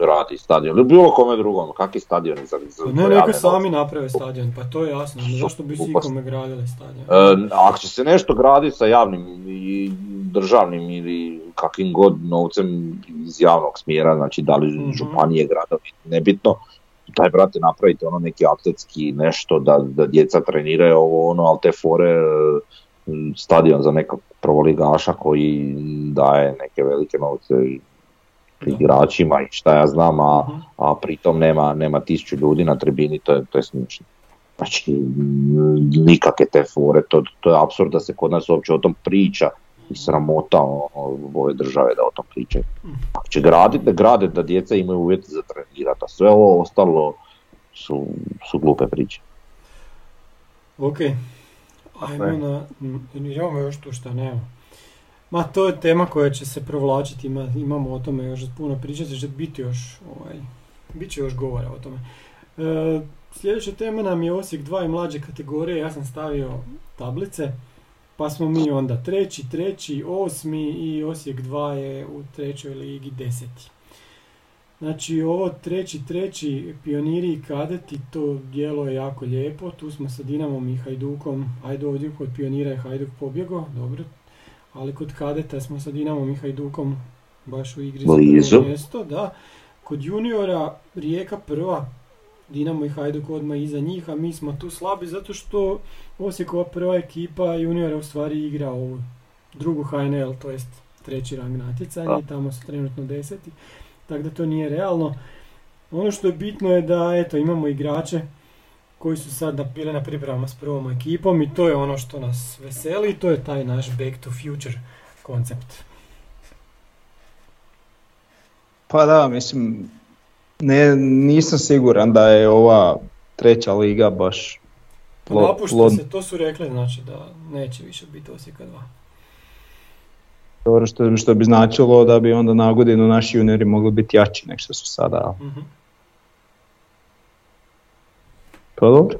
D: gradi stadion ili bilo kome drugom, kakvi stadioni za, za
B: Pa ne, neka sami naprave stadion, pa to je jasno.
D: Su
B: Zašto bi si ikome gradili stadion?
D: E, ako će se nešto graditi sa javnim i državnim ili kakvim god novcem iz javnog smjera, znači da li
B: Mhm.
D: županije, gradovi, nebitno, daj brate napravite ono neki atletski nešto da, da djeca treniraju ovo ono, ali te fore e, stadion za nekog prvoligaša koji daje neke velike novce. Igračima i šta ja znam, a, a pritom nema, nema tisuću ljudi na tribini, to je, to je smiješno. Znači, nikakve te fore, to, to je apsurd da se kod nas uopće o tom priča i sramota o, o ove države da o tom pričaju. Ako će graditi, da grade, da djeca imaju uvjete za trenirati, a sve ovo ostalo su, su glupe priče.
B: Ok, Ajmo na, imamo još tu šta nema. Ma to je tema koja će se provlačiti, ima, imamo o tome još puno pričati, će biti još, ovaj, bit će još govora o tome. E, sljedeća tema nam je Osijek 2 i mlađe kategorije, ja sam stavio tablice, pa smo mi onda treći, treći, osmi i Osijek 2 je u trećoj ligi deseti. Znači ovo treći, treći, pioniri i kadeti, to dijelo je jako lijepo, tu smo sa Dinamom i Hajdukom, ajde ovdje kod pionira je Hajduk pobjego, dobro, ali kod kadeta smo sa Dinamom i Hajdukom baš u igri za mjesto, da. Kod juniora Rijeka prva, Dinamo i Hajduk odmah iza njih, a mi smo tu slabi zato što Osijekova prva ekipa juniora u stvari igra ovu drugu HNL, to jest treći rang natjecanja i tamo su trenutno deseti tako da to nije realno. Ono što je bitno je da eto, imamo igrače koji su sad bili na pripremama s prvom ekipom i to je ono što nas veseli i to je taj naš back to future koncept.
C: Pa da, mislim, ne, nisam siguran da je ova treća liga baš
B: Napušta se, to su rekli, znači da neće više biti Osijeka 2.
C: Dobro što, što bi značilo da bi onda na godinu naši juniori mogli biti jači nek što su sada. Mm-hmm. Pa dobro.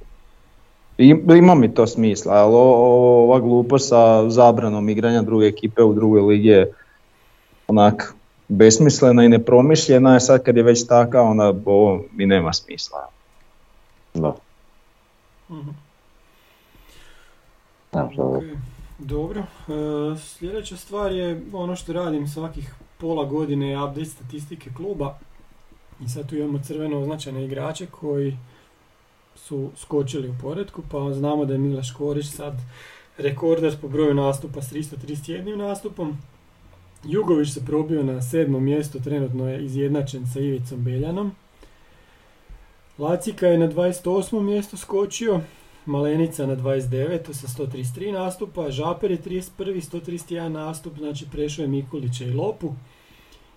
C: ima mi to smisla, ali ova glupost sa zabranom igranja druge ekipe u drugoj ligi je onak besmislena i nepromišljena je sad kad je već taka, onda ovo mi nema smisla. Da.
B: Mm-hmm. Okay. Dobro, e, sljedeća stvar je ono što radim svakih pola godine je update statistike kluba. I sad tu imamo crveno označene igrače koji su skočili u poredku, pa znamo da je Milaš Korić sad rekorder po broju nastupa s 331 nastupom. Jugović se probio na sedmo mjesto, trenutno je izjednačen sa Ivicom Beljanom. Lacika je na 28. mjesto skočio, Malenica na 29. sa 133 nastupa, Žaper je 31. 131 nastup, znači prešao je Mikulića i Lopu.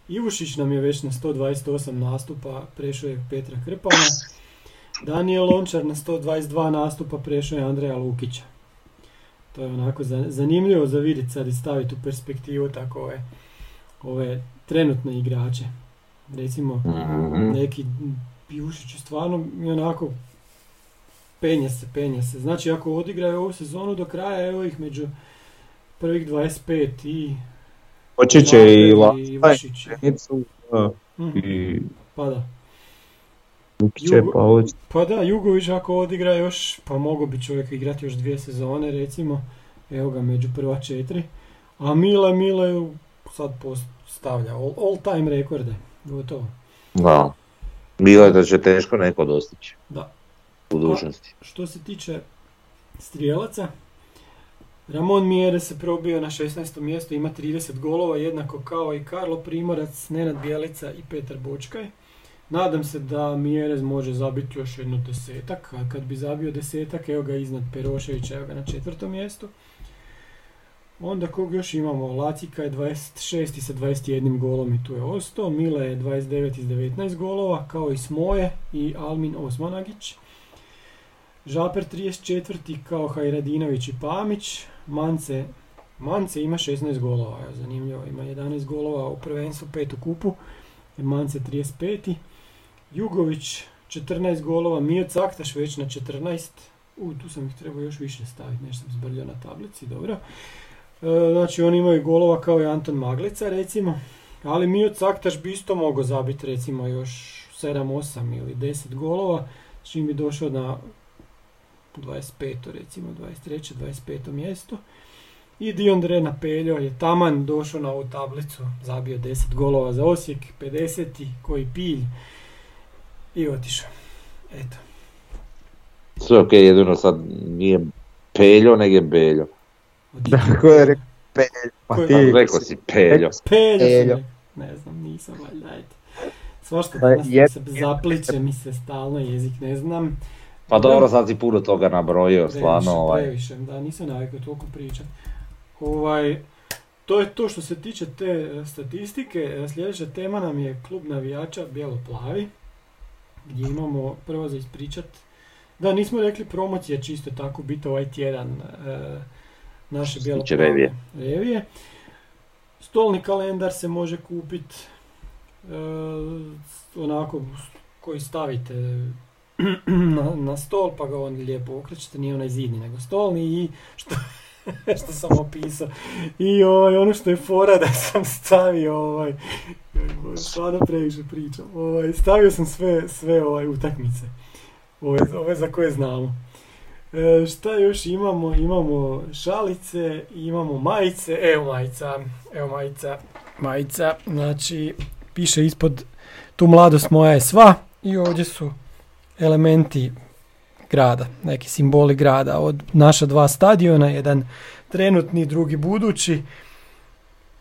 B: Ivušić nam je već na 128 nastupa, prešao je Petra Krpana. Daniel Lončar na 122 nastupa, prešao je Andreja Lukića. To je onako zanimljivo za vidjeti sad i staviti u perspektivu tako ove, ove trenutne igrače. Recimo, mhm. neki Ivušić je stvarno onako penje se, penje se. Znači ako odigraju ovu sezonu do kraja, evo ih među prvih 25 i...
C: Oći će i i
B: mhm. i... Pa da.
C: Jugo,
B: pa da, Jugović ako odigra još, pa mogu bi čovjek igrati još dvije sezone recimo, evo ga među prva četiri. A Mile, Mile sad postavlja all, all time rekorde, gotovo.
D: Da, Mile da će teško neko dostići.
B: Da
D: budućnosti.
B: Što se tiče strijelaca, Ramon Mjere se probio na 16. mjesto, ima 30 golova, jednako kao i Karlo Primorac, Nenad Bijelica i Petar Bočkaj. Nadam se da Mjerez može zabiti još jedno desetak, a kad bi zabio desetak, evo ga iznad Peroševića, evo ga na četvrtom mjestu. Onda kog još imamo, Lacika je 26. sa 21 golom i tu je ostao, Mile je 29 iz 19 golova, kao i Smoje i Almin Osmanagić. Žaper 34. kao Hajradinović i Pamić. Mance, Mance ima 16 golova, zanimljivo, ima 11 golova u prvenstvu, 5 u kupu. Mance 35. Jugović 14 golova, Mio Caktaš već na 14. U, tu sam ih trebao još više staviti, nešto sam zbrljao na tablici, dobro. E, znači oni imaju golova kao i Anton Maglica recimo, ali Mio Caktaš bi isto mogao zabiti recimo još 7, 8 ili 10 golova, čim bi došao na 25. recimo 23. 25. mjesto. I Diondre Napeljo je taman došao na ovu tablicu, zabio 10 golova za Osijek, 50. koji pilj i otišao. Eto.
D: Sve ok, jedino sad nije Peljo, nego je Beljo.
C: Ko je rekao Peljo?
D: Pa ti rekao si Peljo.
B: Peljo, ne znam, nisam valjda, ajde. Svašta pa danas se zapliče mi se stalno jezik, ne znam.
D: Pa dobro, sad si puno toga nabrojio, stvarno.
B: Ovaj. Previše, da, nisam navikao toliko pričati. Ovaj, to je to što se tiče te e, statistike. E, sljedeća tema nam je klub navijača Bijelo-plavi, gdje imamo prvo za ispričat Da, nismo rekli promocija čisto tako biti ovaj tjedan e, naše bijelo
D: revije.
B: revije. Stolni kalendar se može kupiti onako koji stavite na, na stol pa ga on lijepo okrećete, nije onaj zidni nego stolni i što, što sam opisao. I ovaj, ono što je fora da sam stavio ovaj, stvarno previše pričam, ovaj, stavio sam sve, sve ovaj, utakmice, ove, ove za koje znamo. E, šta još imamo? Imamo šalice, imamo majice, evo majica, evo majica, majica, znači piše ispod tu mladost moja je sva i ovdje su elementi grada, neki simboli grada od naša dva stadiona, jedan trenutni, drugi budući,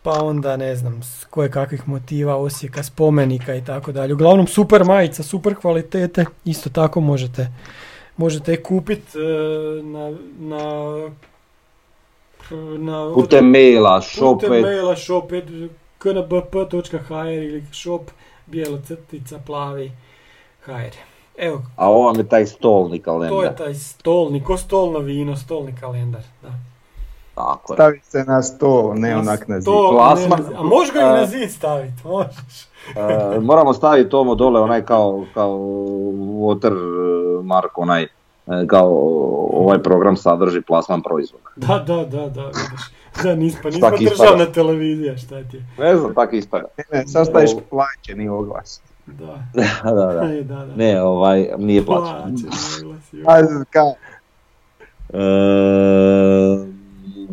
B: pa onda ne znam, s koje kakvih motiva, Osijeka, spomenika i tako dalje. Uglavnom super majica, super kvalitete, isto tako možete možete je kupiti e, na, na, na
D: Putem maila, shop,
B: putem maila shop knbp.hr ili shop bijelo crtica plavi hr. Evo,
D: a ovo vam je taj stolni kalendar.
B: to je taj stolni, ko stolno vino, stolni kalendar. Da.
D: Tako je.
C: Stavi se na sto, ne onak na zid.
D: Plasma.
B: ne, a možeš ga i na zid staviti, možeš.
D: E, moramo staviti tomo dole onaj kao, kao watermark, onaj e, kao ovaj program sadrži plasman proizvoda.
B: Da, da, da, da, vidiš. Da, nis, pa nismo državna
D: ispada.
B: televizija, šta ti je.
D: Ne znam, tako ispada.
C: Ne, ne, sad staviš plaćeni oglas.
B: Da,
D: da, da, da.
B: E, da, da.
D: Ne, ovaj, nije plaćen.
B: Plaćen, oglas, joj.
C: A, kao,
D: E,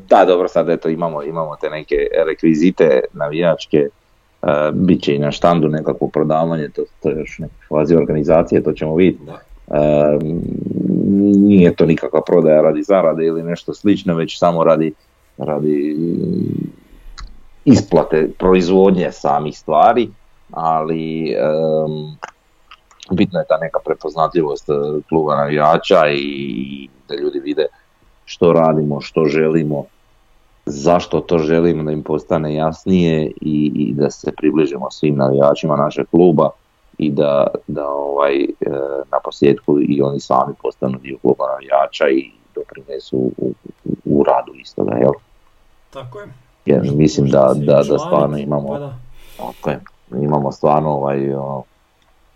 D: da, dobro, sad eto imamo, imamo te neke rekvizite navijačke, e, bit će i na štandu nekakvo prodavanje, to, to je još neke fazi organizacije, to ćemo vidjeti.
B: Da.
D: E, nije to nikakva prodaja radi zarade ili nešto slično, već samo radi, radi isplate proizvodnje samih stvari, ali em, bitna je ta neka prepoznatljivost e, kluba navijača i da ljudi vide što radimo, što želimo, zašto to želimo da im postane jasnije i, i da se približimo svim navijačima našeg kluba i da, da ovaj, e, na posljedku i oni sami postanu dio kluba navijača i doprinesu u, u, u radu istoga, jel?
B: Tako je.
D: Jer mislim da, da, da stvarno imamo,
B: Pa da.
D: tako je, imamo stvarno ovaj, ono,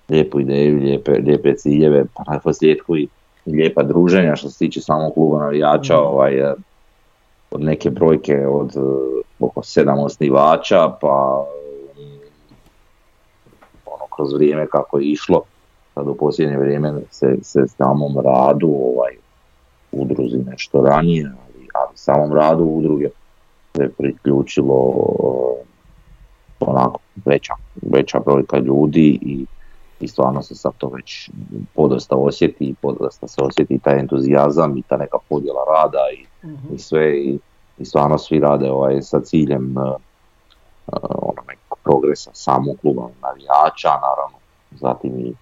D: lijepu ideju, lijepe, lijepe ciljeve, pa na posljedku i lijepa druženja što se tiče samog kluba navijača,
B: Mhm.
D: ovaj, eh, od neke brojke od eh, oko sedam osnivača, pa mm, ono kroz vrijeme kako je išlo, sad u posljednje vrijeme se, se samom radu ovaj, udruzi nešto ranije, ali, ali samom radu udruge se priključilo onako veća, veća brojka ljudi i, i stvarno se sad to već podosta osjeti i podosta se osjeti taj entuzijazam i ta neka podjela rada i,
B: Mhm.
D: i sve i, i stvarno svi rade ovaj, sa ciljem uh, ono nekog progresa samog kluba navijača, naravno, zatim i,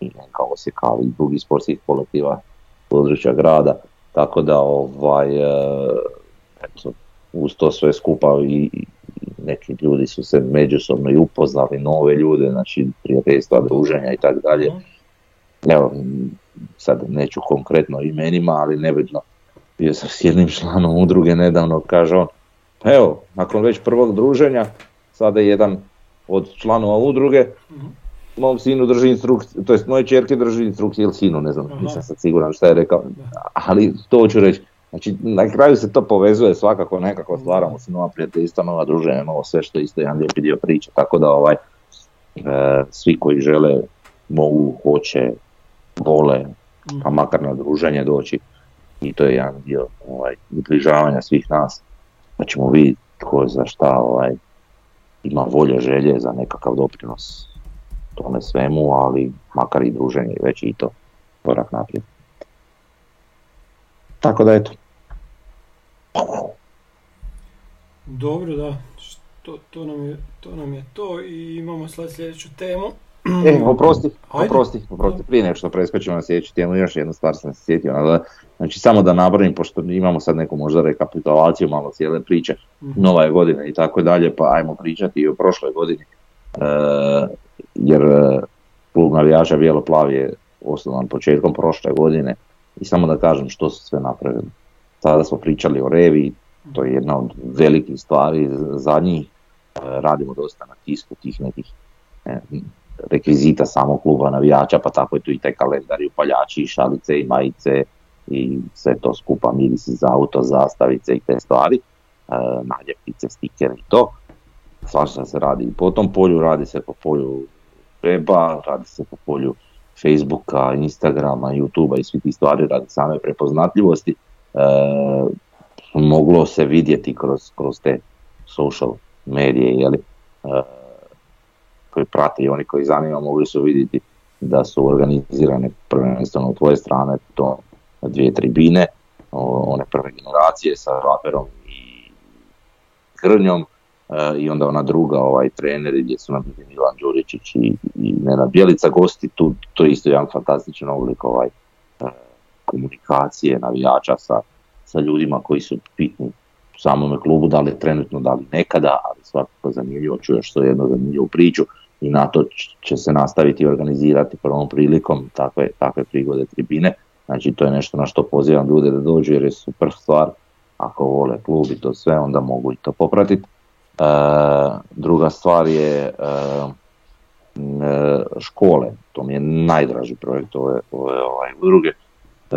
D: i neka Osijeka, ali i drugih sportskih kolektiva područja grada, tako da ovaj, uh, eto, uz to sve skupa i, i neki ljudi su se međusobno i upoznali, nove ljude, znači prijateljstva, druženja i tako dalje.
B: Mhm.
D: Evo, sad neću konkretno imenima, ali nebitno. Bio sam s jednim članom udruge nedavno, kaže on, pa evo, nakon već prvog druženja, sada jedan od članova udruge,
B: Mhm.
D: mom sinu drži instrukciju, to jest moje čerke drži instrukciju ili sinu, ne znam, nisam sad siguran šta je rekao, ali to ću reći. Znači, na kraju se to povezuje svakako nekako, stvaramo se nova prijateljstva, nova druženja, novo sve što je isto jedan lijepi dio priče, tako da ovaj, e, svi koji žele, mogu, hoće, vole, pa makar na druženje doći i to je jedan dio ovaj, približavanja svih nas, da ćemo vidjeti tko za šta ovaj, ima volje, želje za nekakav doprinos tome svemu, ali makar i druženje već i to korak naprijed. Tako da eto.
B: Dobro, da. Što, to, nam je, to nam je to i imamo sad sljedeću temu.
D: E, oprosti,
B: Ajde.
D: oprosti, oprosti, prije nego što preskočimo na sljedeću temu, još jednu stvar sam se sjetio, ali, znači samo da nabrojim, pošto imamo sad neku možda rekapitulaciju malo cijele priče,
B: Mhm.
D: nova je godina i tako dalje, pa ajmo pričati i o prošloj godini, e, jer e, klub navijača Bijelo Plav je osnovan početkom prošle godine, I samo da kažem što su sve napravili. Sada smo pričali o Revi, to je jedna od velikih stvari za njih. E, radimo dosta na tisku tih nekih rekvizita samog kluba navijača, pa tako je tu i taj kalendar i upaljači i šalice i majice i sve to skupa mirisi za auto, zastavice i te stvari, e, naljepnice, stikere i to. Svašta se radi i po tom polju, radi se po polju weba, radi se po polju Facebooka, Instagrama, YouTubea i svi ti stvari radi same prepoznatljivosti. E, moglo se vidjeti kroz, kroz te social medije, jeli, e, koji prate i oni koji zanima mogli su vidjeti da su organizirane prvenstveno od tvoje strane to dvije tribine, one prve generacije sa raperom i Grnjom e, i onda ona druga ovaj treneri gdje su nam Milan Đuričić i, i Nenad Bjelica gosti, tu, to je isto jedan fantastičan oblik ovaj, komunikacije navijača sa, sa ljudima koji su bitni u samome klubu, da li trenutno, da li nekada, ali svakako zanimljivo, čuješ što jednu zanimljivu priču i na to će se nastaviti organizirati prvom prilikom takve, takve prigode tribine. Znači to je nešto na što pozivam ljude da dođu jer je super stvar. Ako vole klub i to sve onda mogu i to popratiti. E, druga stvar je e, e, škole, to mi je najdraži projekt ove, ove ovaj, udruge. E,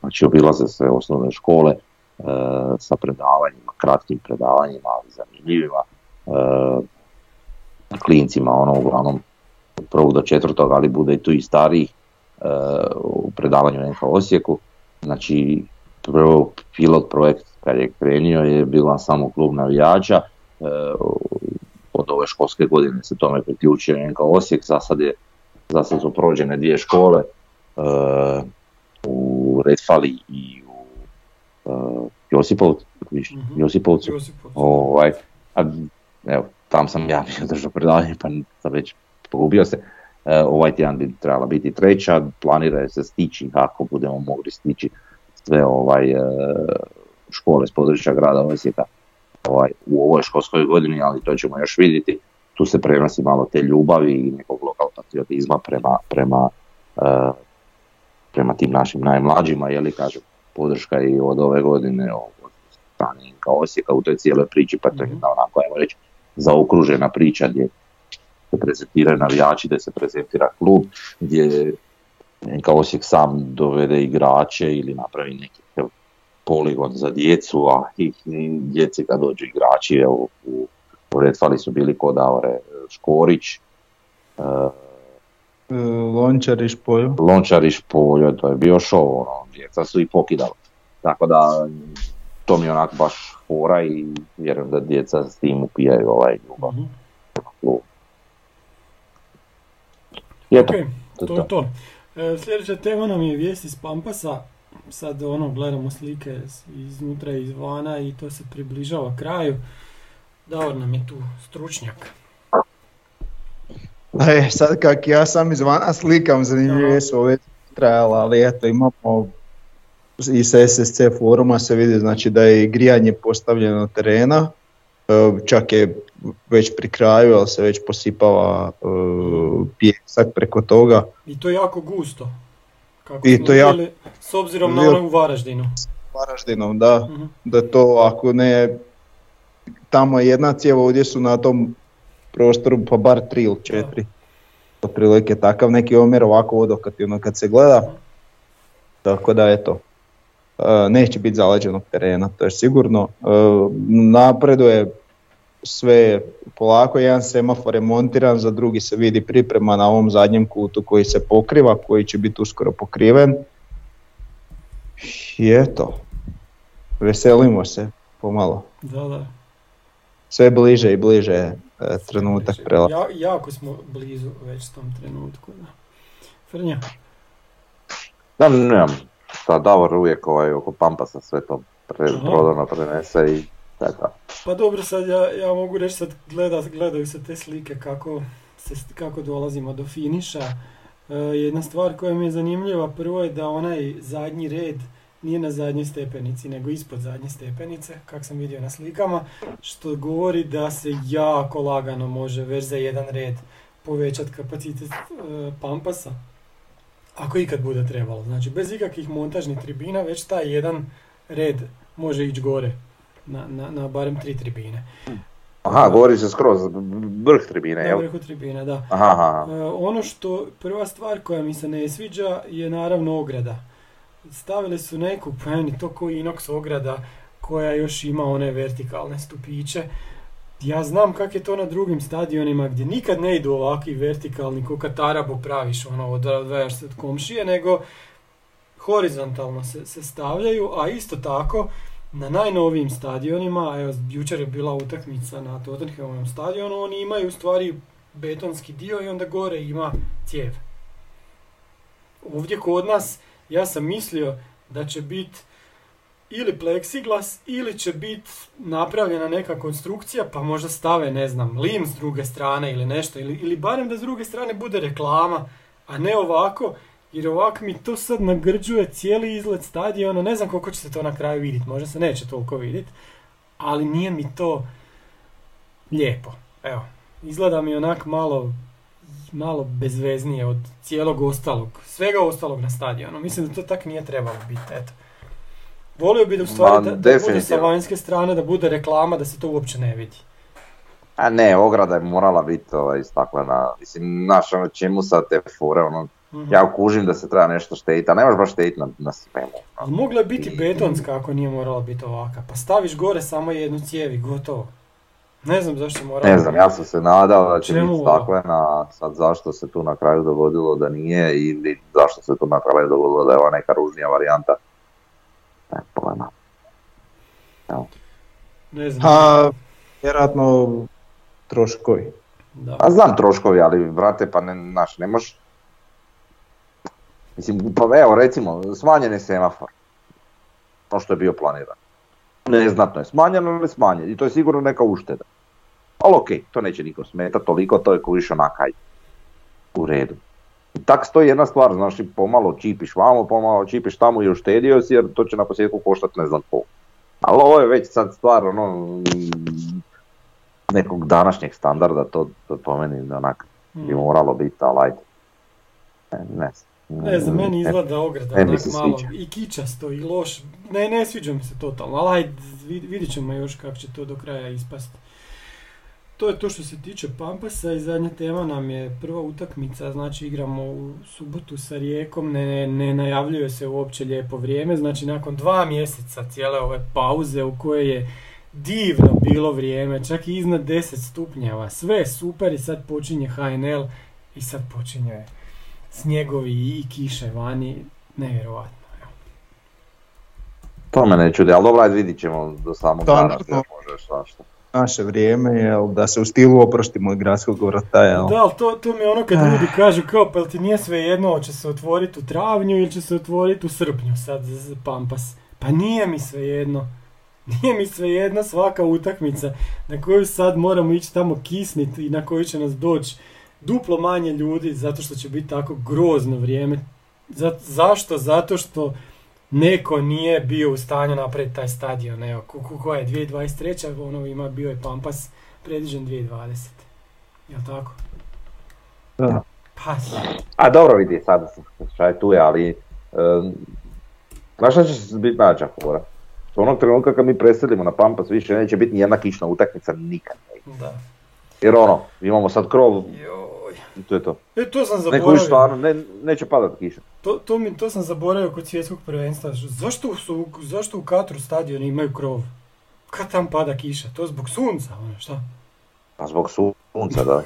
D: znači obilaze se osnovne škole sa predavanjima, kratkim predavanjima, ali zanimljivima. Klincima, ono uglavnom prvog do četvrtog, ali bude i tu i starijih e, u predavanju NH Osijeku. Znači, prvo pilot projekt kad je krenio je bila samo klub navijača, e, od ove školske godine se tome priključio NK Osijek, za sad, je, za sad su prođene dvije škole u Redfali i u uh, Josipovcu, mm-hmm. Josipovcu. Ovaj, a, evo, tam sam ja bio držao predavanje pa sam već pogubio se. E, ovaj tjedan bi trebala biti treća, planira se stići ako budemo mogli stići sve ovaj e, škole s područja grada Osijeka ovaj, u ovoj školskoj godini, ali to ćemo još vidjeti. Tu se prenosi malo te ljubavi i nekog lokalnog patriotizma prema, prema, e, prema tim našim najmlađima, je li kažem, podrška i od ove godine od strane kao Osijeka u toj cijeloj priči, pa to je jedna onako, ajmo reći, zaokružena priča gdje se prezentiraju navijači, gdje se prezentira klub, gdje neka Osijek sam dovede igrače ili napravi neki poligon za djecu, a i, djeci kad dođu igrači, evo, u, u Redfali su bili kod Aure Škorić,
C: uh, Lončar i Špoljo.
D: Lončar i Špoljo, to je bio show, ono, djeca su i pokidala. Tako da, to mi je onak baš fora i vjerujem da djeca s tim upijaju ovaj ljubav. Mm-hmm.
B: to, to je to. E, sljedeća tema nam je vijest iz Pampasa. Sad ono, gledamo slike iznutra i izvana i to se približava kraju. Davor nam je tu stručnjak.
C: E, sad kak ja sam izvana slikam, zanimljive su ove trajala, ali eto imamo i sa SSC foruma se vidi znači da je grijanje postavljeno terena, e, čak je već pri kraju, ali se već posipava e, pijesak preko toga.
B: I to je jako gusto. Kako I to jako... S obzirom na ono u Varaždinu.
C: Varaždinom, da. uh Da to ako ne, tamo je jedna cijev, ovdje su na tom prostoru pa bar tri ili četiri. Otprilike takav neki omjer ovako odokativno kad se gleda. Tako da je to. E, neće biti zaleđenog terena, to je sigurno. E, napreduje sve polako, jedan semafor je montiran, za drugi se vidi priprema na ovom zadnjem kutu koji se pokriva, koji će biti uskoro pokriven. I eto, veselimo se pomalo.
B: Da, da.
C: Sve bliže i bliže trenutak prelaza.
B: Ja, jako smo blizu već tom trenutku. Da. Frnja?
D: Da, nemam šta Davor uvijek ovaj, oko Pampasa sve to pre, prodano prenese i tako.
B: Pa dobro, sad ja, ja mogu reći sad gleda, gledaju se te slike kako, se, kako dolazimo do finiša. E, jedna stvar koja mi je zanimljiva prvo je da onaj zadnji red nije na zadnjoj stepenici, nego ispod zadnje stepenice, kak sam vidio na slikama, što govori da se jako lagano može već za jedan red povećati kapacitet e, pampasa Ako ikad bude trebalo. Znači, bez ikakvih montažnih tribina, već taj jedan red može ići gore na, na, na barem tri tribine.
D: Aha, govori se skroz vrh tribine, jel?
B: vrhu tribine, da.
D: Aha, aha.
B: E, ono što, prva stvar koja mi se ne sviđa je naravno ograda. Stavili su neku, pa meni to ko inox ograda koja još ima one vertikalne stupiće. Ja znam kak je to na drugim stadionima gdje nikad ne idu ovakvi vertikalni ko kad tarabu praviš, ono, odvajaš se od komšije, nego horizontalno se, se stavljaju, a isto tako na najnovijim stadionima, evo jučer je bila utakmica na Tottenhamovom stadionu, oni imaju u stvari betonski dio i onda gore ima cijev. Ovdje kod nas ja sam mislio da će biti ili pleksiglas ili će biti napravljena neka konstrukcija pa možda stave ne znam lim s druge strane ili nešto ili, ili barem da s druge strane bude reklama a ne ovako jer ovako mi to sad nagrđuje cijeli izgled stadiona ne znam koliko će se to na kraju vidjeti možda se neće toliko vidjeti ali nije mi to lijepo. Evo izgleda mi onak malo malo bezveznije od cijelog ostalog, svega ostalog na stadionu. Mislim da to tak nije trebalo biti, eto. Volio bi da u stvari da, da bude sa vanjske strane, da bude reklama, da se to uopće ne vidi.
D: A ne, ograda je morala biti ovaj, istaklena. Mislim, znaš, ono, čemu sad te fore, ono,
B: Mhm.
D: ja kužim da se treba nešto štediti, a nemaš baš štediti na, na svemu.
B: Ali mogla je biti betonska ako nije morala biti ovaka. Pa staviš gore samo jednu cijev i gotovo. Ne znam zašto je morala
D: Ne znam, ja sam se nadao da će biti staklena, sad zašto se tu na kraju dogodilo da nije ili zašto se tu na kraju dogodilo da je ova neka ružnija varijanta. Ne, pojma.
B: Ne znam.
C: Ha, vjerojatno troškovi.
B: Da.
D: A znam troškovi, ali brate, pa ne, znaš, ne možeš... Mislim, pa evo recimo, smanjen je semafor. To što je bio planiran. Neznatno je smanjeno ili smanjen i to je sigurno neka ušteda. Ali okej, to neće niko smeta, toliko to je kuviš onak, ajde. U redu. I tak stoji jedna stvar, znaš, pomalo čipiš vamo, pomalo čipiš tamo i uštedio si, jer to će na posljedku koštati ne znam pol. Ali ovo je već sad stvar, ono, mm, nekog današnjeg standarda, to, to po meni onak bi
B: Mm.
D: moralo biti, ali ajde. Ne, ne, znam.
B: Ne znam, meni
D: Ne,
B: izgleda ograda
D: ne
B: onak malo
D: sviđa.
B: i kičasto i loš. Ne, ne sviđa mi se totalno, ali ajde, vid- vidit ćemo još kako će to do kraja ispasti. To je to što se tiče Pampasa i zadnja tema nam je prva utakmica, znači igramo u subotu sa Rijekom, ne, ne najavljuje se uopće lijepo vrijeme, znači nakon dva mjeseca cijele ove pauze u kojoj je divno bilo vrijeme, čak i iznad 10 stupnjeva, sve je super i sad počinje HNL i sad počinje snjegovi i kiše vani, nevjerovatno. evo.
D: To me ne čudi, ali dobro, ajde vidit ćemo do samog dana može svašta.
C: Naše vrijeme je da se u stilu oproštimo od gradskog vrata, jel?
B: Da, ali to, to mi je ono kad ljudi kažu kao, pa jel ti nije sve jedno, hoće se otvoriti u travnju ili će se otvoriti u srpnju sad z- z- Pampas. Pa nije mi sve jedno. Nije mi sve jedno svaka utakmica na koju sad moramo ići tamo kisniti i na koju će nas doći duplo manje ljudi zato što će biti tako grozno vrijeme. Za- zašto? Zato što neko nije bio u stanju napraviti taj stadion. Evo, ko, ko- koja je 2023. Ono ima bio je Pampas predviđen 2020. Jel tako?
C: Da.
B: Pa,
D: A dobro vidi, sad šta je tu je, ali... Um, znaš šta će biti najjača fora? Onog trenutka kad mi preselimo na Pampas više neće biti ni jedna kišna utakmica nikad.
B: da.
D: Jer ono, imamo sad krov
B: Joj.
D: I to je to.
B: E, to sam
D: Neko
B: zaboravio.
D: više stvarno, ne, neće padat kiša.
B: To, to, mi, to sam zaboravio kod svjetskog prvenstva. Zašto, su, zašto u Katru stadioni imaju krov? Kad tam pada kiša? To zbog sunca, ono, šta?
D: Pa zbog sunca, da.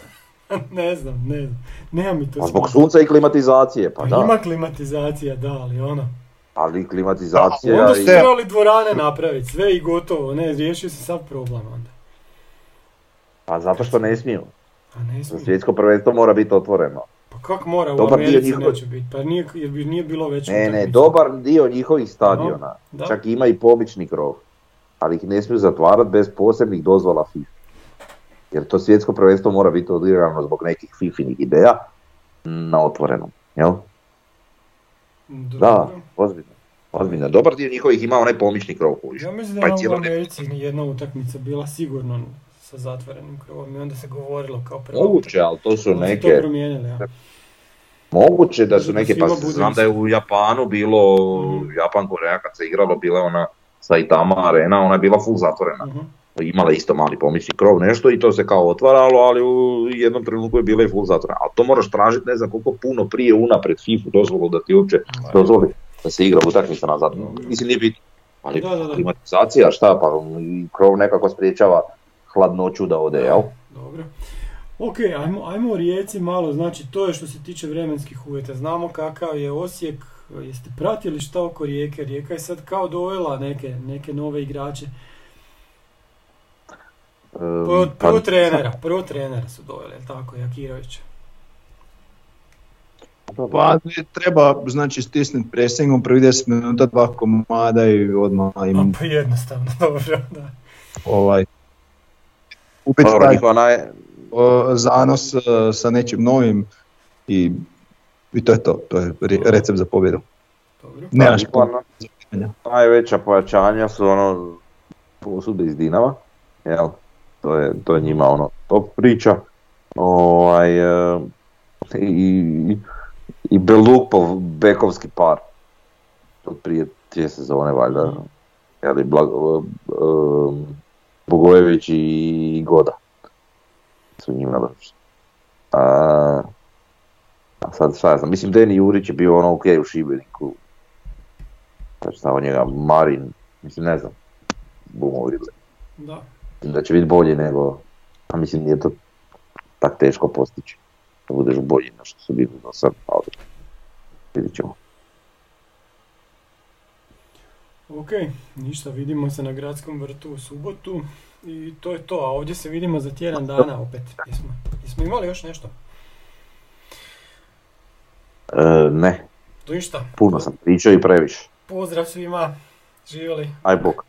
B: ne znam, ne znam. Nema mi to
D: Pa zbog
B: smisla.
D: sunca i klimatizacije, pa
B: Pa
D: da.
B: ima klimatizacija, da, ali ono.
D: Ali klimatizacija
B: Onda su
D: i...
B: trebali dvorane napraviti, sve i gotovo, ne, riješio se sav problem onda.
D: Pa zato što ne smiju.
B: A ne smije.
D: Svjetsko prvenstvo mora biti otvoreno.
B: Pa kak mora u
D: Dobar
B: Americi
D: njihove-
B: neće biti, pa nije, jer bi nije bilo već
D: Ne, ne, dobar dio njihovih stadiona.
B: Da.
D: Čak ima i pomični krov. Ali ih ne smiju zatvarati bez posebnih dozvola FIFA. Jer to svjetsko prvenstvo mora biti odigrano zbog nekih fifinih ideja na otvorenom. Jel? Da,
B: Dobro.
D: ozbiljno. Ozbiljno. Dobar dio njihovih ima onaj pomični krov.
B: Ja mislim da
D: Pa
B: je u Americi jedna utakmica bila sigurno sa zatvorenim krovom i onda se govorilo kao prvo.
D: Moguće, ali to su
B: to
D: neke...
B: promijenili, ja.
D: Moguće da su
B: Da
D: neke, pa znam da je u Japanu bilo,
B: Mhm.
D: Japan Koreja kad se igralo, bila ona Saitama arena, ona je bila full zatvorena.
B: Mhm.
D: Imala isto mali pomisli krov nešto i to se kao otvaralo, ali u jednom trenutku je bila i full zatvorena. Ali to moraš tražiti ne znam koliko puno prije unapred FIFA dozvolu da ti uopće dozvoli da se igra utakmica nazad. Mislim nije bitno. Ali
B: Da,
D: klimatizacija šta pa i krov nekako spriječava hladnoću da ode, jel?
B: Dobro. Ok, ajmo, ajmo o Rijeci malo, znači to je što se tiče vremenskih uvjeta. Znamo kakav je Osijek, jeste pratili šta oko Rijeke? Rijeka je sad kao dovela neke, neke nove igrače. Prvo, prvo
D: pa-
B: trenera, prvo trenera su doveli, jel tako, Jakirovića.
C: Pa treba znači stisnuti pressingom prvi 10 minuta dva komada i odmah im
B: Pa jednostavno, dobro, da.
C: ovaj upiti
D: Dobro, naj,
C: zanos e, sa nečim novim i, i to je to, to je re- recept za pobjedu.
B: Dobro.
C: Nemaš
D: na-
C: pitanja.
D: najveća pojačanja su ono posude iz Dinama, jel? To je, to je njima ono top priča. Ovaj, e, i, i Belupov bekovski par. Od prije dvije sezone valjda. Jeli, Blag, e, e, Bogojević i Goda. Su njima došli. A, a sad šta ja znam, mislim Deni Jurić je bio ono ok u Šibeniku. Šta od njega, Marin, mislim ne znam, bumo vidjeli.
B: Da.
D: Mislim da će biti bolji nego, a mislim nije to tak teško postići. Da budeš bolji na što su bili do sad, ali vidjet ćemo.
B: Ok, ništa, vidimo se na gradskom vrtu u subotu i to je to, a ovdje se vidimo za tjedan dana opet. Jesmo, jesmo imali još nešto?
D: E, ne,
B: To ništa.
D: puno sam pričao i previše.
B: Pozdrav svima, živjeli.
D: Aj bok.